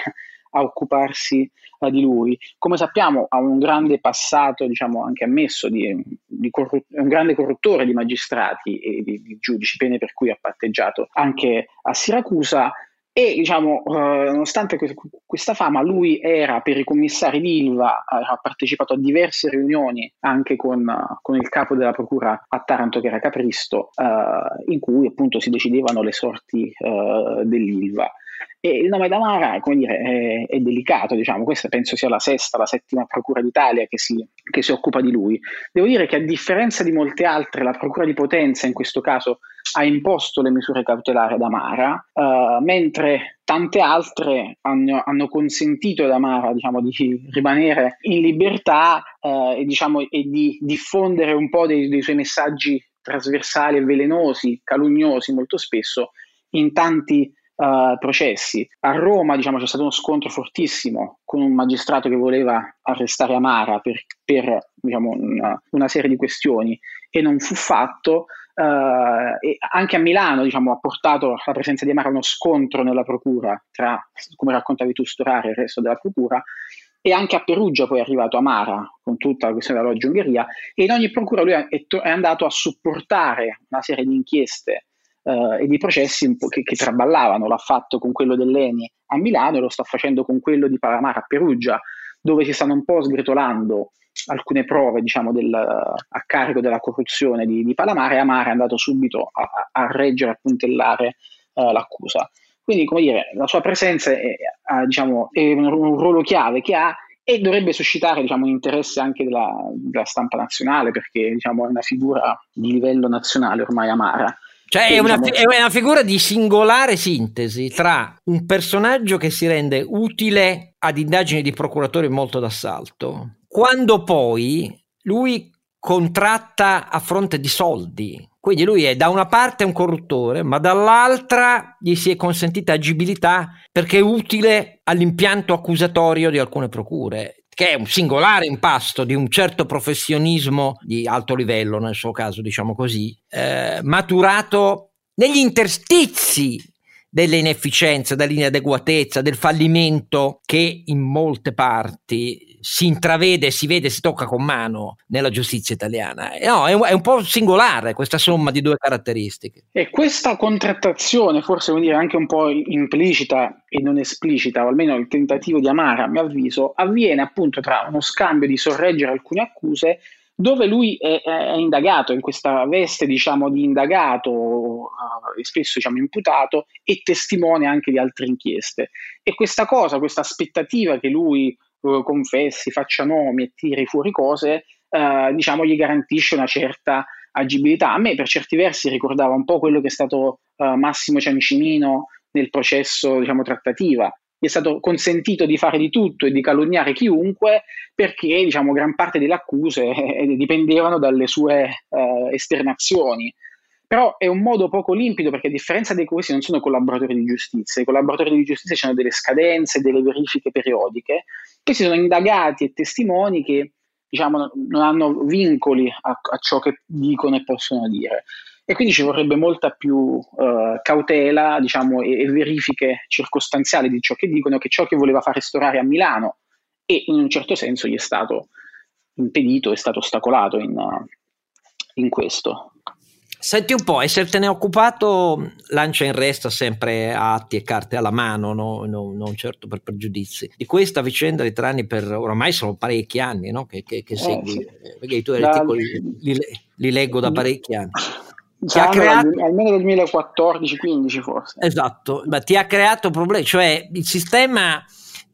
a occuparsi uh, di lui. Come sappiamo ha un grande passato, diciamo anche ammesso, di, di corru- un grande corruttore di magistrati e di, di giudici, pene per cui ha patteggiato anche a Siracusa. E diciamo, eh, nonostante questa fama, lui era per i commissari di Ilva, ha partecipato a diverse riunioni anche con, con, il capo della procura a Taranto, che era Capristo, eh, in cui appunto si decidevano le sorti eh, dell'Ilva. E il nome d'Amara, dire, è, è, delicato, diciamo, questa penso sia la sesta, la settima procura d'Italia che si, che si occupa di lui. Devo dire che a differenza di molte altre, la procura di Potenza in questo caso ha imposto le misure cautelari ad Amara, uh, mentre tante altre hanno, hanno consentito ad Amara diciamo, di rimanere in libertà uh, e, diciamo, e, di diffondere un po' dei, dei suoi messaggi trasversali e velenosi, calunnosi molto spesso, in tanti uh, processi. A Roma diciamo, c'è stato uno scontro fortissimo con un magistrato che voleva arrestare Amara per, per diciamo, una, una, serie di questioni e non fu fatto. Uh, anche a Milano diciamo, ha portato la presenza di Amara uno scontro nella procura tra, come raccontavi tu, Storare e il resto della procura e anche a Perugia poi è arrivato Amara con tutta la questione della loggia Ungheria e in ogni procura lui è, è andato a supportare una serie di inchieste uh, e di processi che, che, traballavano. L'ha fatto con quello dell'Eni a Milano e lo sta facendo con quello di Palamara a Perugia, dove si stanno un po' sgretolando alcune prove diciamo, del, a carico della corruzione di, di Palamara e Amara è andato subito a, a reggere, a puntellare uh, l'accusa. Quindi, come dire, la sua presenza è, è, diciamo, è un, un, ruolo chiave che ha e dovrebbe suscitare diciamo, interesse anche della, della stampa nazionale perché diciamo, è una figura di livello nazionale ormai amara. Cioè è una, è una, figura di singolare sintesi tra un personaggio che si rende utile ad indagini di procuratori molto d'assalto, quando poi lui contratta a fronte di soldi. Quindi lui è da una parte un corruttore, ma dall'altra gli si è consentita agibilità perché è utile all'impianto accusatorio di alcune procure che è un singolare impasto di un certo professionismo di alto livello, nel suo caso diciamo così, eh, maturato negli interstizi delle inefficienze, dell'inadeguatezza, del fallimento che in molte parti si intravede, si vede, si tocca con mano nella giustizia italiana. No, è un, è un po' singolare questa somma di due caratteristiche. E questa contrattazione, forse dire anche un po' implicita e non esplicita, o almeno il tentativo di Amara, a mio avviso, avviene appunto tra uno scambio di sorreggere alcune accuse dove lui è, è, indagato in questa veste diciamo, di indagato uh, spesso diciamo, imputato e testimone anche di altre inchieste. E questa cosa, questa aspettativa che lui confessi, faccia nomi e tiri fuori cose, uh, diciamo, gli garantisce una certa agibilità. A me per certi versi ricordava un po' quello che è stato Massimo Ciancimino nel processo diciamo, trattativa, gli è stato consentito di fare di tutto e di calunniare chiunque perché diciamo, gran parte delle accuse eh, dipendevano dalle sue eh, esternazioni. Però è un modo poco limpido perché a differenza dei questi non sono collaboratori di giustizia, i collaboratori di giustizia hanno delle scadenze, delle verifiche periodiche, questi sono indagati e testimoni che diciamo, non hanno vincoli a, a ciò che dicono e possono dire. e quindi ci vorrebbe molta più uh, cautela diciamo, e, e, verifiche circostanziali di ciò che dicono che ciò che voleva fare Storari a Milano e in un certo senso gli è stato impedito, è stato ostacolato in, in questo. Senti un po', essertene occupato lancia in resta sempre atti e carte alla mano, no? No, non certo per pregiudizi. Di questa vicenda di Trani per oramai sono parecchi anni no? che, che, che eh, segui, sì. perché i tuoi da, articoli li, li, leggo da parecchi anni. Ti ha creato... almeno del 2014-15 forse. Esatto, ma ti ha creato problemi, cioè il sistema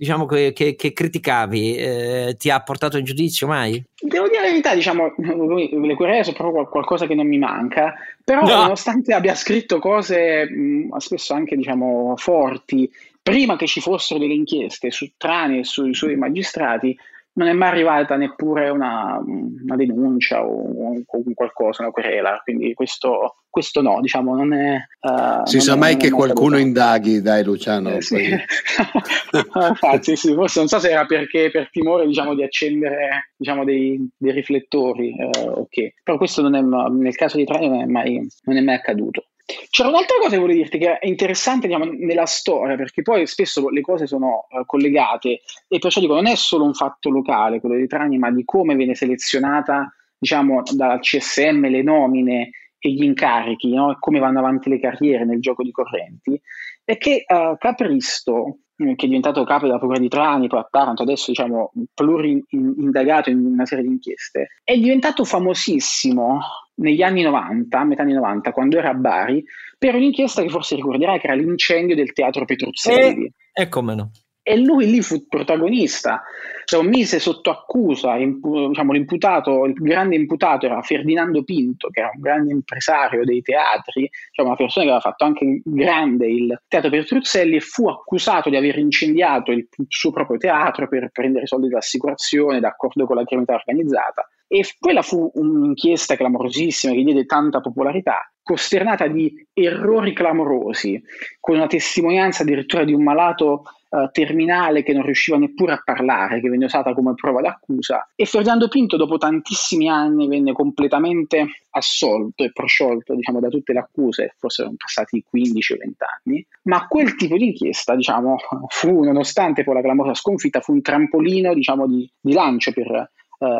diciamo, che, che, che criticavi eh, ti ha portato in giudizio mai? Devo dire la verità, diciamo, le querele sono proprio qualcosa che non mi manca, però no. nonostante abbia scritto cose mh, spesso anche diciamo, forti, prima che ci fossero delle inchieste su Trani e sui suoi magistrati, non è mai arrivata neppure una, una denuncia o, o, qualcosa, una querela, quindi questo, questo no, diciamo, non è... Uh, si non sa è, mai che qualcuno indaghi, dai Luciano. Eh, sì. Infatti, sì, forse non so se era perché per timore diciamo, di accendere diciamo, dei, dei riflettori, eh, ok, però questo non è, nel caso di Trani non è mai, non è mai accaduto. C'era un'altra cosa che volevo dirti che è interessante diciamo, nella storia, perché poi spesso le cose sono uh, collegate e perciò dico non è solo un fatto locale quello dei Trani, ma di come viene selezionata diciamo, dal CSM le nomine e gli incarichi, no? e come vanno avanti le carriere nel gioco di correnti, è che uh, Capristo, che è diventato capo della Procura di Trani, poi a Taranto, adesso diciamo plurindagato in una serie di inchieste, è diventato famosissimo negli anni 90, a metà anni 90, quando era a Bari, per un'inchiesta che forse ricorderai che era l'incendio del teatro Petruzzelli. E, e come no? E lui lì fu protagonista, cioè, mise sotto accusa impu- diciamo, l'imputato, il grande imputato era Ferdinando Pinto, che era un grande impresario dei teatri, cioè una persona che aveva fatto anche grande il teatro Petruzzelli e fu accusato di aver incendiato il suo proprio teatro per prendere soldi dall'assicurazione d'accordo con la criminalità organizzata. E quella fu un'inchiesta clamorosissima che diede tanta popolarità, costernata di errori clamorosi, con una testimonianza addirittura di un malato uh, terminale che non riusciva neppure a parlare, che venne usata come prova d'accusa. E Ferdinando Pinto, dopo tantissimi anni, venne completamente assolto e prosciolto diciamo, da tutte le accuse, forse erano passati 15 o 20 anni, ma quel tipo di inchiesta diciamo, fu, nonostante poi la clamorosa sconfitta, fu un trampolino diciamo, di, di lancio per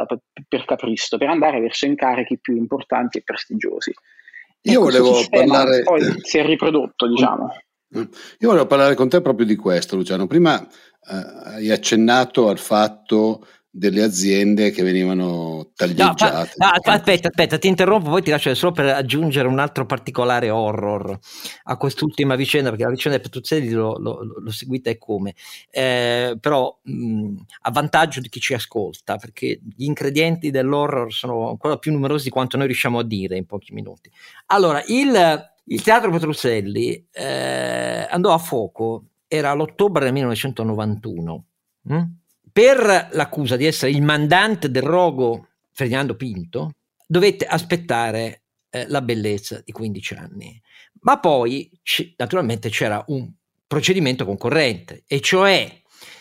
per, per Capristo, per andare verso incarichi più importanti e prestigiosi. Io volevo parlare... Poi si è riprodotto, diciamo. Io volevo parlare con te proprio di questo, Luciano. Prima uh, hai accennato al fatto delle aziende che venivano taglieggiate. No, fa, aspetta, aspetta, ti interrompo, poi ti lascio solo per aggiungere un altro particolare horror a quest'ultima vicenda, perché la vicenda di Petruzzelli l'ho, l'ho, l'ho seguita e come, eh, però mh, a vantaggio di chi ci ascolta, perché gli ingredienti dell'horror sono ancora più numerosi di quanto noi riusciamo a dire in pochi minuti. Allora, il, il teatro Petruzzelli eh, andò a fuoco, era l'ottobre del 1991. Hm? Per l'accusa di essere il mandante del rogo Ferdinando Pinto, dovette aspettare eh, la bellezza di 15 anni. Ma poi c- naturalmente c'era un procedimento concorrente, e cioè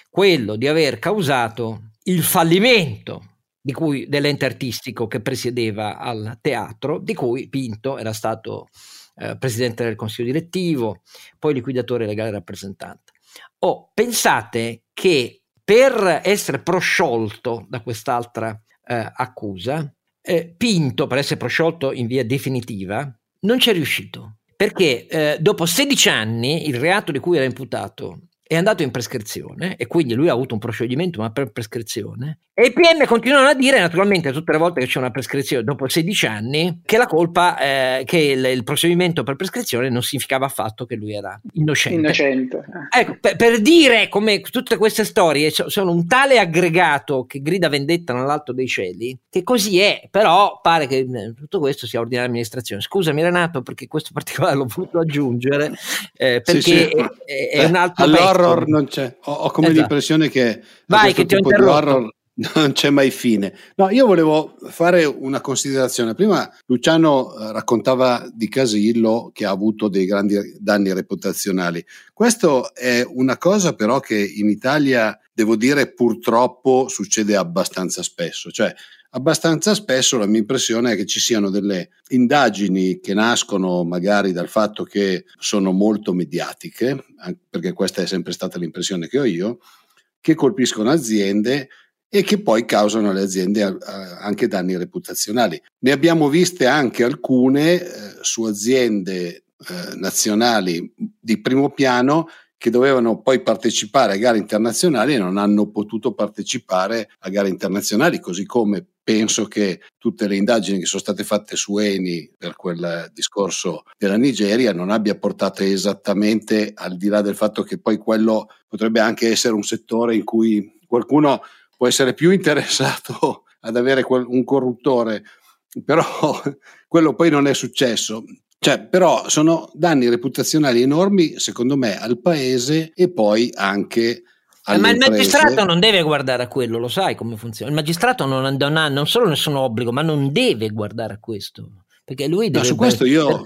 quello di aver causato il fallimento cui, dell'ente artistico che presiedeva al teatro, di cui Pinto era stato eh, presidente del consiglio direttivo, poi liquidatore legale rappresentante. Oh, pensate che per essere prosciolto da quest'altra eh, accusa, eh, Pinto, per essere prosciolto in via definitiva, non ci è riuscito. Perché eh, dopo 16 anni il reato di cui era imputato è andato in prescrizione e quindi lui ha avuto un procedimento ma per prescrizione e i PM continuano a dire naturalmente tutte le volte che c'è una prescrizione dopo 16 anni che la colpa eh, che il, il, procedimento per prescrizione non significava affatto che lui era innocente, innocente. Ecco, per, per, dire come tutte queste storie sono un tale aggregato che grida vendetta nell'alto dei cieli che così è però pare che eh, tutto questo sia ordinaria amministrazione scusami Renato perché questo particolare l'ho voluto aggiungere eh, perché sì, sì. È, è, un altro allora, horror non c'è. Ho, ho come esatto. l'impressione che Vai, che ti ho interrotto. non c'è mai fine. No, io volevo fare una considerazione. Prima Luciano eh, raccontava di Casillo che ha avuto dei grandi danni reputazionali. Questo è una cosa però che in Italia, devo dire, purtroppo succede abbastanza spesso. Cioè, abbastanza spesso la mia impressione è che ci siano delle indagini che nascono magari dal fatto che sono molto mediatiche, perché questa è sempre stata l'impressione che ho io, che colpiscono aziende e che poi causano alle aziende anche danni reputazionali. Ne abbiamo viste anche alcune eh, su aziende eh, nazionali di primo piano che dovevano poi partecipare a gare internazionali e non hanno potuto partecipare a gare internazionali, così come penso che tutte le indagini che sono state fatte su Eni per quel discorso della Nigeria non abbia portato esattamente al di là del fatto che poi quello potrebbe anche essere un settore in cui qualcuno può essere più interessato ad avere un corruttore, però quello poi non è successo. Cioè, però sono danni reputazionali enormi, secondo me, al paese e poi anche Ma il magistrato non deve guardare a quello, lo sai come funziona. Il magistrato non, non ha non solo nessun obbligo, ma non deve guardare a questo. Perché lui deve. No, su questo io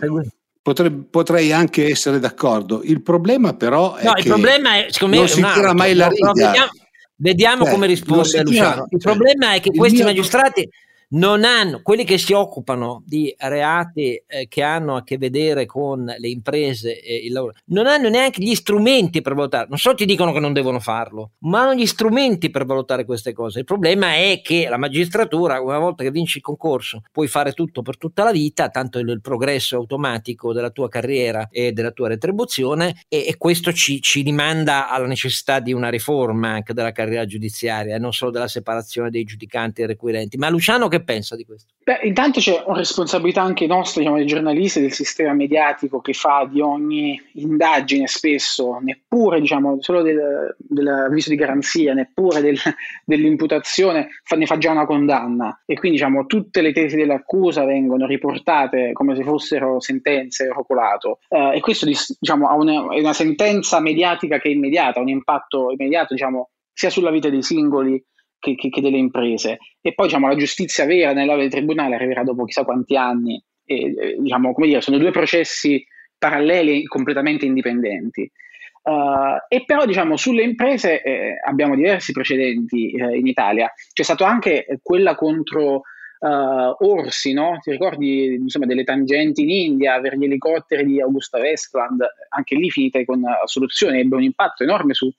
potrei, potrei, anche essere d'accordo. Il problema, però, è no, che il problema è, secondo me, non si tira mai la riga. Vediamo, vediamo eh, come risponde Luciano. Il cioè, problema è che questi mio... magistrati non hanno, quelli che si occupano di reati eh, che hanno a che vedere con le imprese e il lavoro, non hanno neanche gli strumenti per valutare. Non so, ti dicono che non devono farlo, ma hanno gli strumenti per valutare queste cose. Il problema è che la magistratura, una volta che vinci il concorso, puoi fare tutto per tutta la vita, tanto il, il progresso automatico della tua carriera e della tua retribuzione, e, e questo ci, ci rimanda alla necessità di una riforma anche della carriera giudiziaria, non solo della separazione dei giudicanti e requirenti. Ma Luciano, che pensa di questo? Beh, intanto c'è una responsabilità anche nostra, diciamo, dei giornalisti, del sistema mediatico che fa di ogni indagine spesso, neppure diciamo, solo del, dell'avviso di garanzia, neppure del, dell'imputazione, fa, ne fa già una condanna. E quindi diciamo, tutte le tesi dell'accusa vengono riportate come se fossero sentenze rocolato. Eh, e questo diciamo, una, è una sentenza mediatica che è immediata, ha un impatto immediato diciamo, sia sulla vita dei singoli che, che, che delle imprese. E poi diciamo, la giustizia vera nell'aula del tribunale arriverà dopo chissà quanti anni. E, diciamo, come dire, sono due processi paralleli completamente indipendenti. Uh, e però diciamo sulle imprese eh, abbiamo diversi precedenti eh, in Italia. C'è stato anche quella contro uh, Orsi, no? Ti ricordi insomma, delle tangenti in India per gli elicotteri di Augusta Westland? Anche lì finite con soluzioni, ebbe un impatto enorme su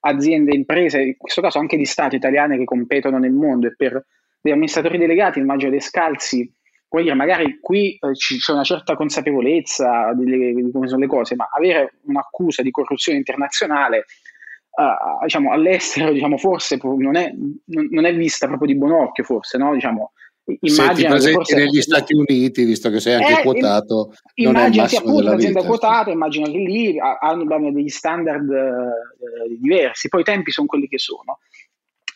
aziende, imprese, in questo caso anche di Stato italiane che competono nel mondo e per gli amministratori delegati, immagino dei scalzi, vuol dire, magari qui eh, c'è una certa consapevolezza di, di, come sono le cose, ma avere un'accusa di corruzione internazionale uh, diciamo, all'estero diciamo, forse non è, non è, vista proprio di buon occhio, forse, no? diciamo, Immagina Se forse... negli Stati Uniti, visto che sei anche eh, quotato, immagina sia appunto un'azienda quotata, immagina che lì hanno degli standard eh, diversi, poi i tempi sono quelli che sono.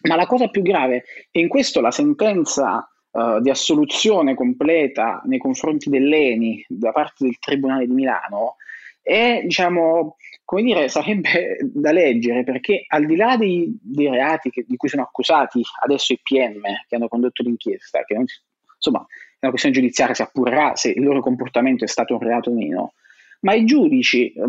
Ma la cosa più grave, e in questo la sentenza uh, di assoluzione completa nei confronti dell'ENI da parte del Tribunale di Milano, è diciamo come dire, sarebbe da leggere perché al di là dei, dei reati che, di cui sono accusati adesso i PM che hanno condotto l'inchiesta, che non, insomma è una questione giudiziaria, si appurerà se il loro comportamento è stato un reato o meno, ma i giudici eh,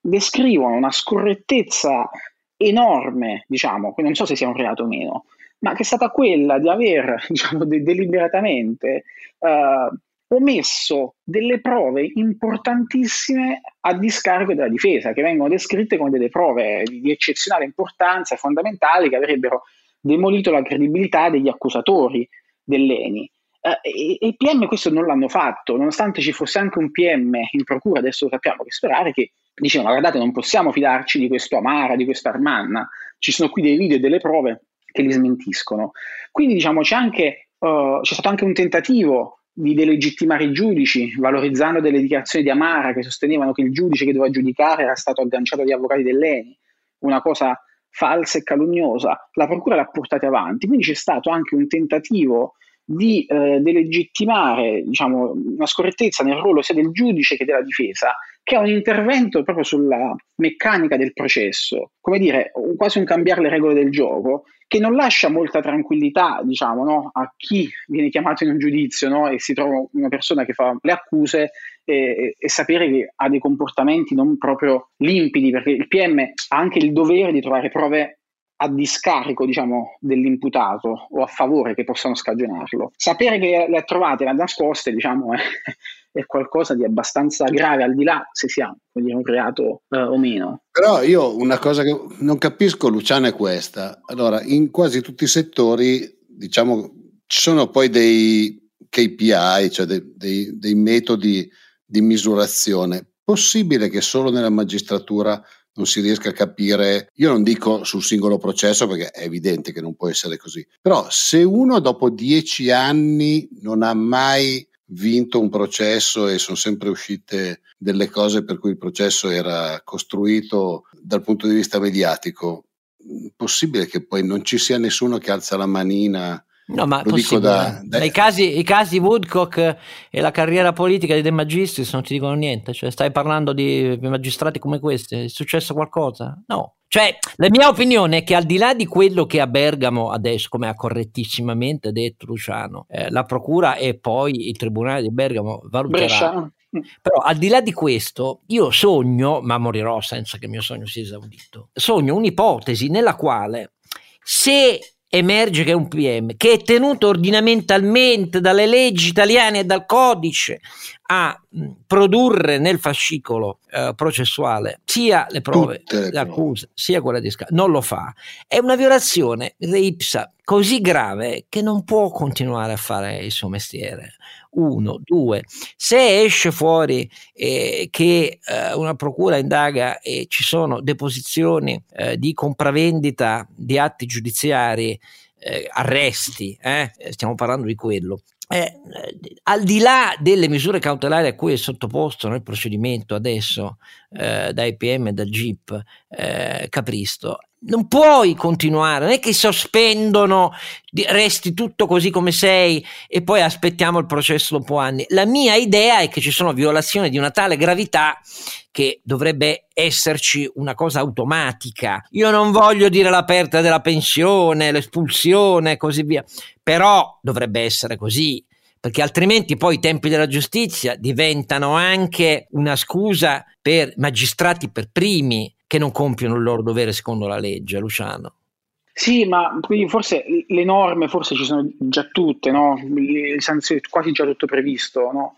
descrivono una scorrettezza enorme, diciamo, non so se sia un reato o meno, ma che è stata quella di aver, diciamo, de- deliberatamente eh, omesso delle prove importantissime a discarico della difesa, che vengono descritte come delle prove di eccezionale importanza fondamentali che avrebbero demolito la credibilità degli accusatori dell'ENI. Eh, e, i PM questo non l'hanno fatto, nonostante ci fosse anche un PM in procura, adesso lo sappiamo che sperare, che dicevano guardate non possiamo fidarci di questo Amara, di questa Armanna, ci sono qui dei video e delle prove che li smentiscono. Quindi diciamo c'è, anche, uh, c'è stato anche un tentativo di delegittimare i giudici, valorizzando delle dichiarazioni di Amara che sostenevano che il giudice che doveva giudicare era stato agganciato agli avvocati dell'ENI, una cosa falsa e calunnosa. La procura l'ha portata avanti, quindi c'è stato anche un tentativo di eh, delegittimare diciamo, una scorrettezza nel ruolo sia del giudice che della difesa, che è un intervento proprio sulla meccanica del processo, come dire, quasi un cambiare le regole del gioco, che non lascia molta tranquillità, diciamo, no, a chi viene chiamato in un giudizio no, e si trova una persona che fa le accuse e, e, sapere che ha dei comportamenti non proprio limpidi, perché il PM ha anche il dovere di trovare prove a discarico diciamo, dell'imputato o a favore che possano scagionarlo. Sapere che le ha trovate nascoste diciamo, è, è, qualcosa di abbastanza grave, al di là se sia dire, un reato eh, o meno. Però io una cosa che non capisco, Luciano, è questa. Allora, in quasi tutti i settori, diciamo, ci sono poi dei KPI, cioè dei, dei, dei metodi di misurazione. Possibile che solo nella magistratura non si riesca a capire, io non dico sul singolo processo perché è evidente che non può essere così, però se uno dopo dieci anni non ha mai vinto un processo e sono sempre uscite delle cose per cui il processo era costruito dal punto di vista mediatico, possibile che poi non ci sia nessuno che alza la manina No, ma da, da... I, casi, I casi Woodcock e la carriera politica di De Magistris non ti dicono niente, cioè stai parlando di magistrati come questi, è successo qualcosa? No. Cioè, la mia opinione è che al di là di quello che a Bergamo adesso, come ha correttissimamente detto Luciano, eh, la procura e poi il tribunale di Bergamo valuterà. Brescia. Però al di là di questo, io sogno, ma morirò senza che il mio sogno sia esaudito, sogno un'ipotesi nella quale se emerge che è un PM che è tenuto ordinamentalmente dalle leggi italiane e dal codice a produrre nel fascicolo eh, processuale sia le prove d'accusa sia quella di scambio, non lo fa. È una violazione ipsa così grave che non può continuare a fare il suo mestiere. Uno, due, se esce fuori eh, che eh, una procura indaga e ci sono deposizioni eh, di compravendita di atti giudiziari, eh, arresti, eh, stiamo parlando di quello, eh, al di là delle misure cautelari a cui è sottoposto nel procedimento adesso eh, da IPM e dal GIP eh, Capristo, non puoi continuare, non è che sospendono, resti tutto così come sei e poi aspettiamo il processo dopo anni. La mia idea è che ci sono violazioni di una tale gravità che dovrebbe esserci una cosa automatica. Io non voglio dire l'aperta della pensione, l'espulsione e così via, però dovrebbe essere così perché altrimenti poi i tempi della giustizia diventano anche una scusa per magistrati per primi che non compiono il loro dovere secondo la legge, Luciano. Sì, ma quindi forse le norme forse ci sono già tutte, no? le sanzioni quasi già tutto previsto. No?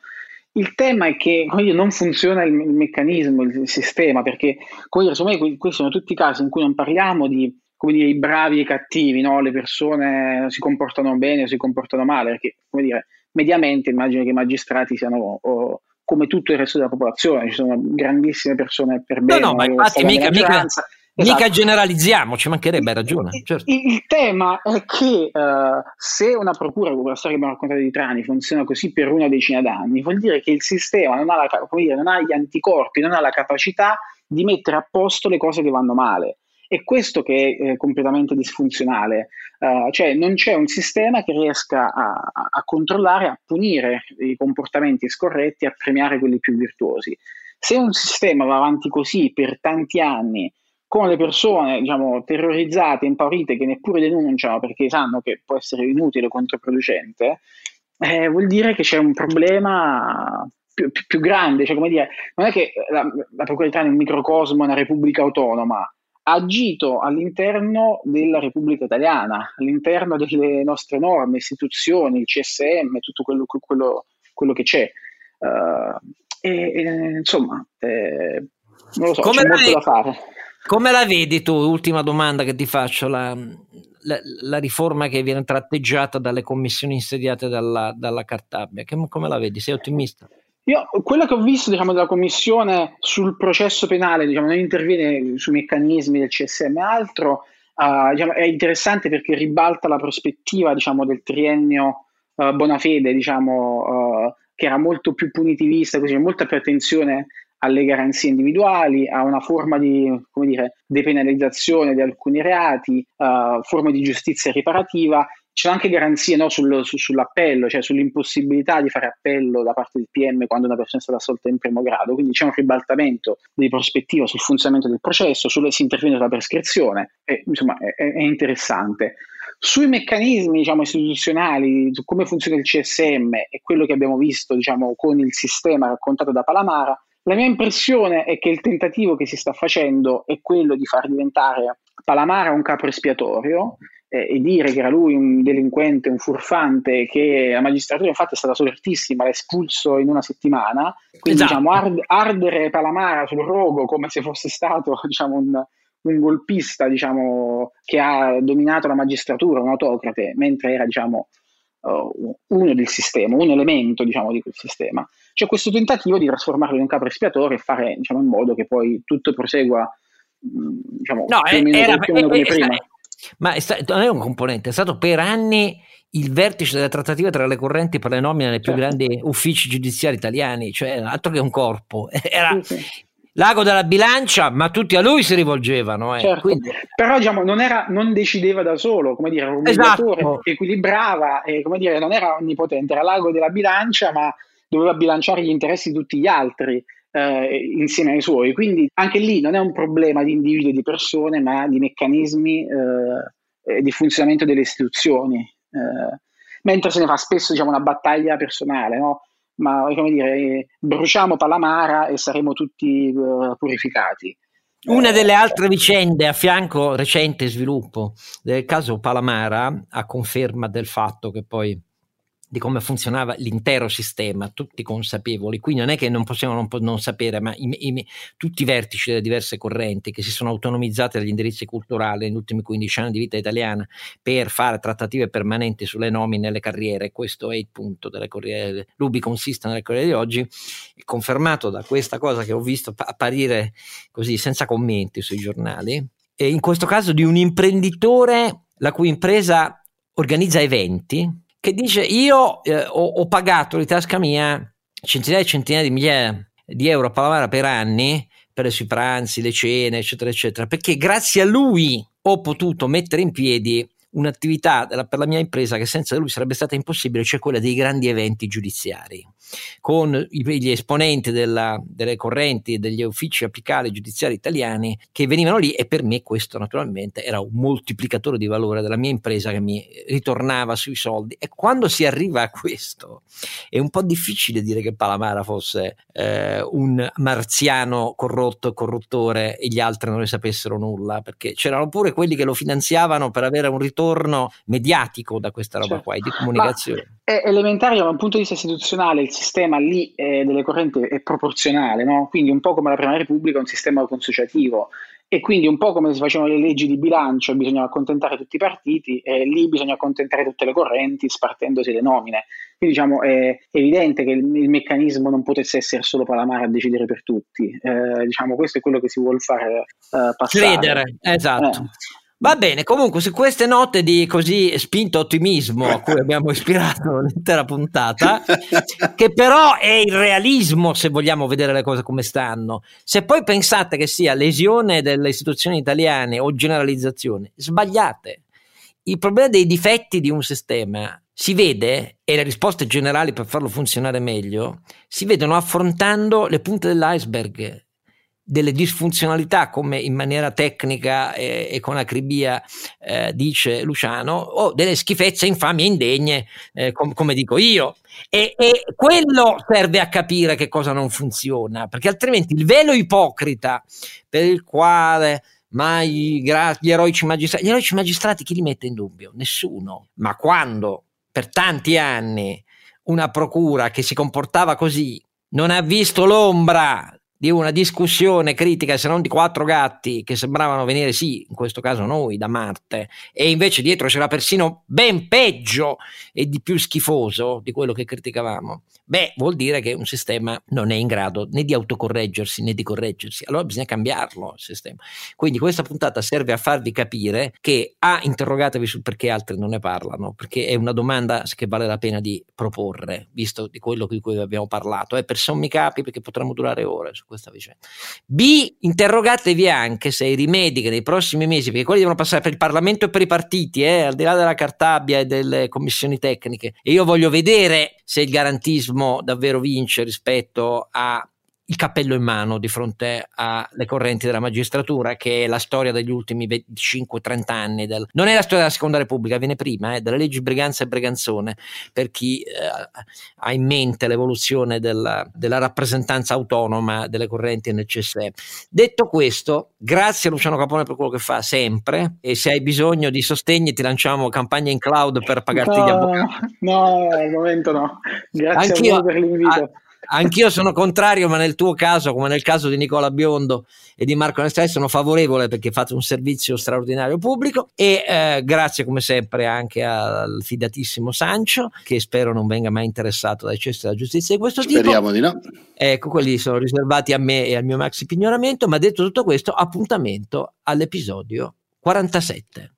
Il tema è che dire, non funziona il, meccanismo, il, sistema, perché dire, secondo me questi sono tutti i casi in cui non parliamo di come dire, i bravi e i cattivi, no? le persone si comportano bene o si comportano male, perché come dire, mediamente immagino che i magistrati siano o, come tutto il resto della popolazione, ci sono grandissime persone per bene. No, no, ma infatti mica, mica, esatto. mica, generalizziamo, ci mancherebbe, ragione. Certo. Il, il, tema è che uh, se una procura, come la storia che abbiamo raccontato di Trani, funziona così per una decina d'anni, vuol dire che il sistema non ha, la, dire, non ha gli anticorpi, non ha la capacità di mettere a posto le cose che vanno male. È questo che è eh, completamente disfunzionale, uh, cioè non c'è un sistema che riesca a, a, controllare, a punire i comportamenti scorretti, a premiare quelli più virtuosi. Se un sistema va avanti così per tanti anni, con le persone diciamo, terrorizzate, impaurite, che neppure denunciano perché sanno che può essere inutile o controproducente, eh, vuol dire che c'è un problema più, più, più grande. Cioè, dire, non è che la, la Procura è un microcosmo, una repubblica autonoma, agito all'interno della Repubblica Italiana, all'interno delle nostre norme, istituzioni, il CSM, tutto quello, quello, quello che c'è. Uh, e, e, insomma, eh, non lo so, come c'è molto vedi, da fare. Come la vedi tu? Ultima domanda che ti faccio, la, la, la riforma che viene tratteggiata dalle commissioni insediate dalla, dalla Cartabia, che, come la vedi? Sei ottimista? Io, quello che ho visto diciamo, della Commissione sul processo penale, diciamo, non interviene sui meccanismi del CSM e altro, uh, diciamo, è interessante perché ribalta la prospettiva diciamo, del triennio uh, Bonafede, uh, che era molto più punitivista, così, molta più attenzione alle garanzie individuali, a una forma di dire, depenalizzazione di alcuni reati, uh, forme di giustizia riparativa sono anche garanzie no, sul, su, sull'appello, cioè sull'impossibilità di fare appello da parte del PM quando una persona è stata assolta in primo grado, quindi c'è un ribaltamento di prospettiva sul funzionamento del processo, sulle, si interviene sulla prescrizione, e, insomma è, è interessante. Sui meccanismi diciamo, istituzionali, su come funziona il CSM e quello che abbiamo visto diciamo, con il sistema raccontato da Palamara, La mia impressione è che il tentativo che si sta facendo è quello di far diventare Palamara un capo espiatorio eh, e dire che era lui un delinquente, un furfante, che la magistratura infatti è stata solertissima, l'ha espulso in una settimana, quindi esatto. diciamo, ard- ardere Palamara sul rogo come se fosse stato diciamo, un, un golpista diciamo, che ha dominato la magistratura, un autocrate, mentre era diciamo, uh, uno del sistema, un elemento diciamo, di quel sistema. C'è questo tentativo di trasformarlo in un capo espiatore e fare diciamo, in modo che poi tutto prosegua mm, diciamo, no, più o meno, era, più Ma è stato, non è un componente, è stato per anni il vertice delle trattative tra le correnti per le nomine nei più certo. grandi uffici giudiziari italiani, cioè altro che un corpo. Era, sì, sì. L'ago della bilancia, ma tutti a lui si rivolgevano. Eh. Certo. Quindi... Però diciamo, non, era, non, decideva da solo, come dire, era un mediatore esatto. che equilibrava, e, come dire, non era onnipotente, era l'ago della bilancia, ma doveva bilanciare gli interessi di tutti gli altri eh, insieme ai suoi. Quindi anche lì non è un problema di individui e di persone, ma di meccanismi eh, e di funzionamento delle istituzioni. Eh, mentre se ne fa spesso diciamo, una battaglia personale, no? ma come dire, bruciamo Palamara e saremo tutti uh, purificati. Una delle altre vicende a fianco recente sviluppo del caso Palamara, a conferma del fatto che poi di come funzionava l'intero sistema, tutti consapevoli. Qui non è che non possiamo non, non sapere, ma i, i, tutti i vertici delle diverse correnti che si sono autonomizzati dagli indirizzi culturali negli ultimi 15 anni di vita italiana per fare trattative permanenti sulle nomine e le carriere, questo è il punto delle corriere, l'ubi consiste nelle corriere di oggi, confermato da questa cosa che ho visto apparire così senza commenti sui giornali, e in questo caso di un imprenditore la cui impresa organizza eventi che dice io eh, ho, ho, pagato di tasca mia centinaia e centinaia di migliaia di euro a Palamara per anni per i pranzi, le cene, eccetera, eccetera, perché grazie a lui ho potuto mettere in piedi un'attività per la mia impresa che senza lui sarebbe stata impossibile, cioè quella dei grandi eventi giudiziari, con gli esponenti della, delle correnti e degli uffici apicali giudiziari italiani che venivano lì e per me questo naturalmente era un moltiplicatore di valore della mia impresa che mi ritornava sui soldi. E quando si arriva a questo è un po' difficile dire che Palamara fosse eh, un marziano corrotto, corruttore e gli altri non ne sapessero nulla perché c'erano pure quelli che lo finanziavano per avere un ritorno ritorno mediatico da questa roba certo. qua, di comunicazione. Ma è elementare da un punto di vista istituzionale, il sistema lì eh, delle correnti è proporzionale, no? quindi un po' come la Prima Repubblica è un sistema consociativo e quindi un po' come si facevano le leggi di bilancio, bisognava accontentare tutti i partiti, e lì bisogna accontentare tutte le correnti spartendosi le nomine. Quindi diciamo è evidente che il, il meccanismo non potesse essere solo Palamara a decidere per tutti. Eh, diciamo questo è quello che si vuole fare eh, passare. Credere, esatto. Eh. Va bene, comunque su queste note di così spinto ottimismo a cui abbiamo ispirato l'intera puntata, che però è il realismo se vogliamo vedere le cose come stanno, se poi pensate che sia lesione delle istituzioni italiane o generalizzazione, sbagliate. Il problema dei difetti di un sistema si vede, e le risposte generali per farlo funzionare meglio, si vedono affrontando le punte dell'iceberg delle disfunzionalità, come in maniera tecnica e, e con acribia eh, dice Luciano, o delle schifezze infami e indegne, eh, com- come dico io. E, e, quello serve a capire che cosa non funziona, perché altrimenti il velo ipocrita per il quale ma gli, gra- gli eroici magistrati, gli eroici magistrati chi li mette in dubbio? Nessuno. Ma quando per tanti anni una procura che si comportava così non ha visto l'ombra di una discussione critica, se non di quattro gatti che sembravano venire, sì, in questo caso noi, da Marte, e invece dietro c'era persino ben peggio e di più schifoso di quello che criticavamo. Beh, vuol dire che un sistema non è in grado né di autocorreggersi né di correggersi. Allora bisogna cambiarlo il sistema. Quindi questa puntata serve a farvi capire che A, interrogatevi sul perché altri non ne parlano, perché è una domanda che vale la pena di proporre, visto di quello di cui abbiamo parlato, eh, per sommi capi, perché potremmo durare ore questa vicenda. B, interrogatevi anche se i rimedi che nei prossimi mesi, perché quelli devono passare per il Parlamento e per i partiti, eh, al di là della cartabia e delle commissioni tecniche, e io voglio vedere se il garantismo davvero vince rispetto a il cappello in mano di fronte alle correnti della magistratura, che è la storia degli ultimi 25-30 anni. Del... non è la storia della seconda repubblica, viene prima, eh, delle leggi Briganza e Breganzone, per chi eh, ha in mente l'evoluzione della, della, rappresentanza autonoma delle correnti nel CSE. Detto questo, grazie a Luciano Capone per quello che fa sempre e se hai bisogno di sostegni ti lanciamo campagna in cloud per pagarti no, gli avvocati. No, al momento no. Grazie Anch'io, a voi per l'invito. A, Anch'io sono contrario, ma nel tuo caso, come nel caso di Nicola Biondo e di Marco Nestrai, sono favorevole perché fate un servizio straordinario pubblico e eh, grazie come sempre anche al fidatissimo Sancio, che spero non venga mai interessato dai cesti della giustizia di questo Speriamo tipo. Speriamo di no. Ecco, quelli sono riservati a me e al mio maxi pignoramento, ma detto tutto questo, appuntamento all'episodio 47.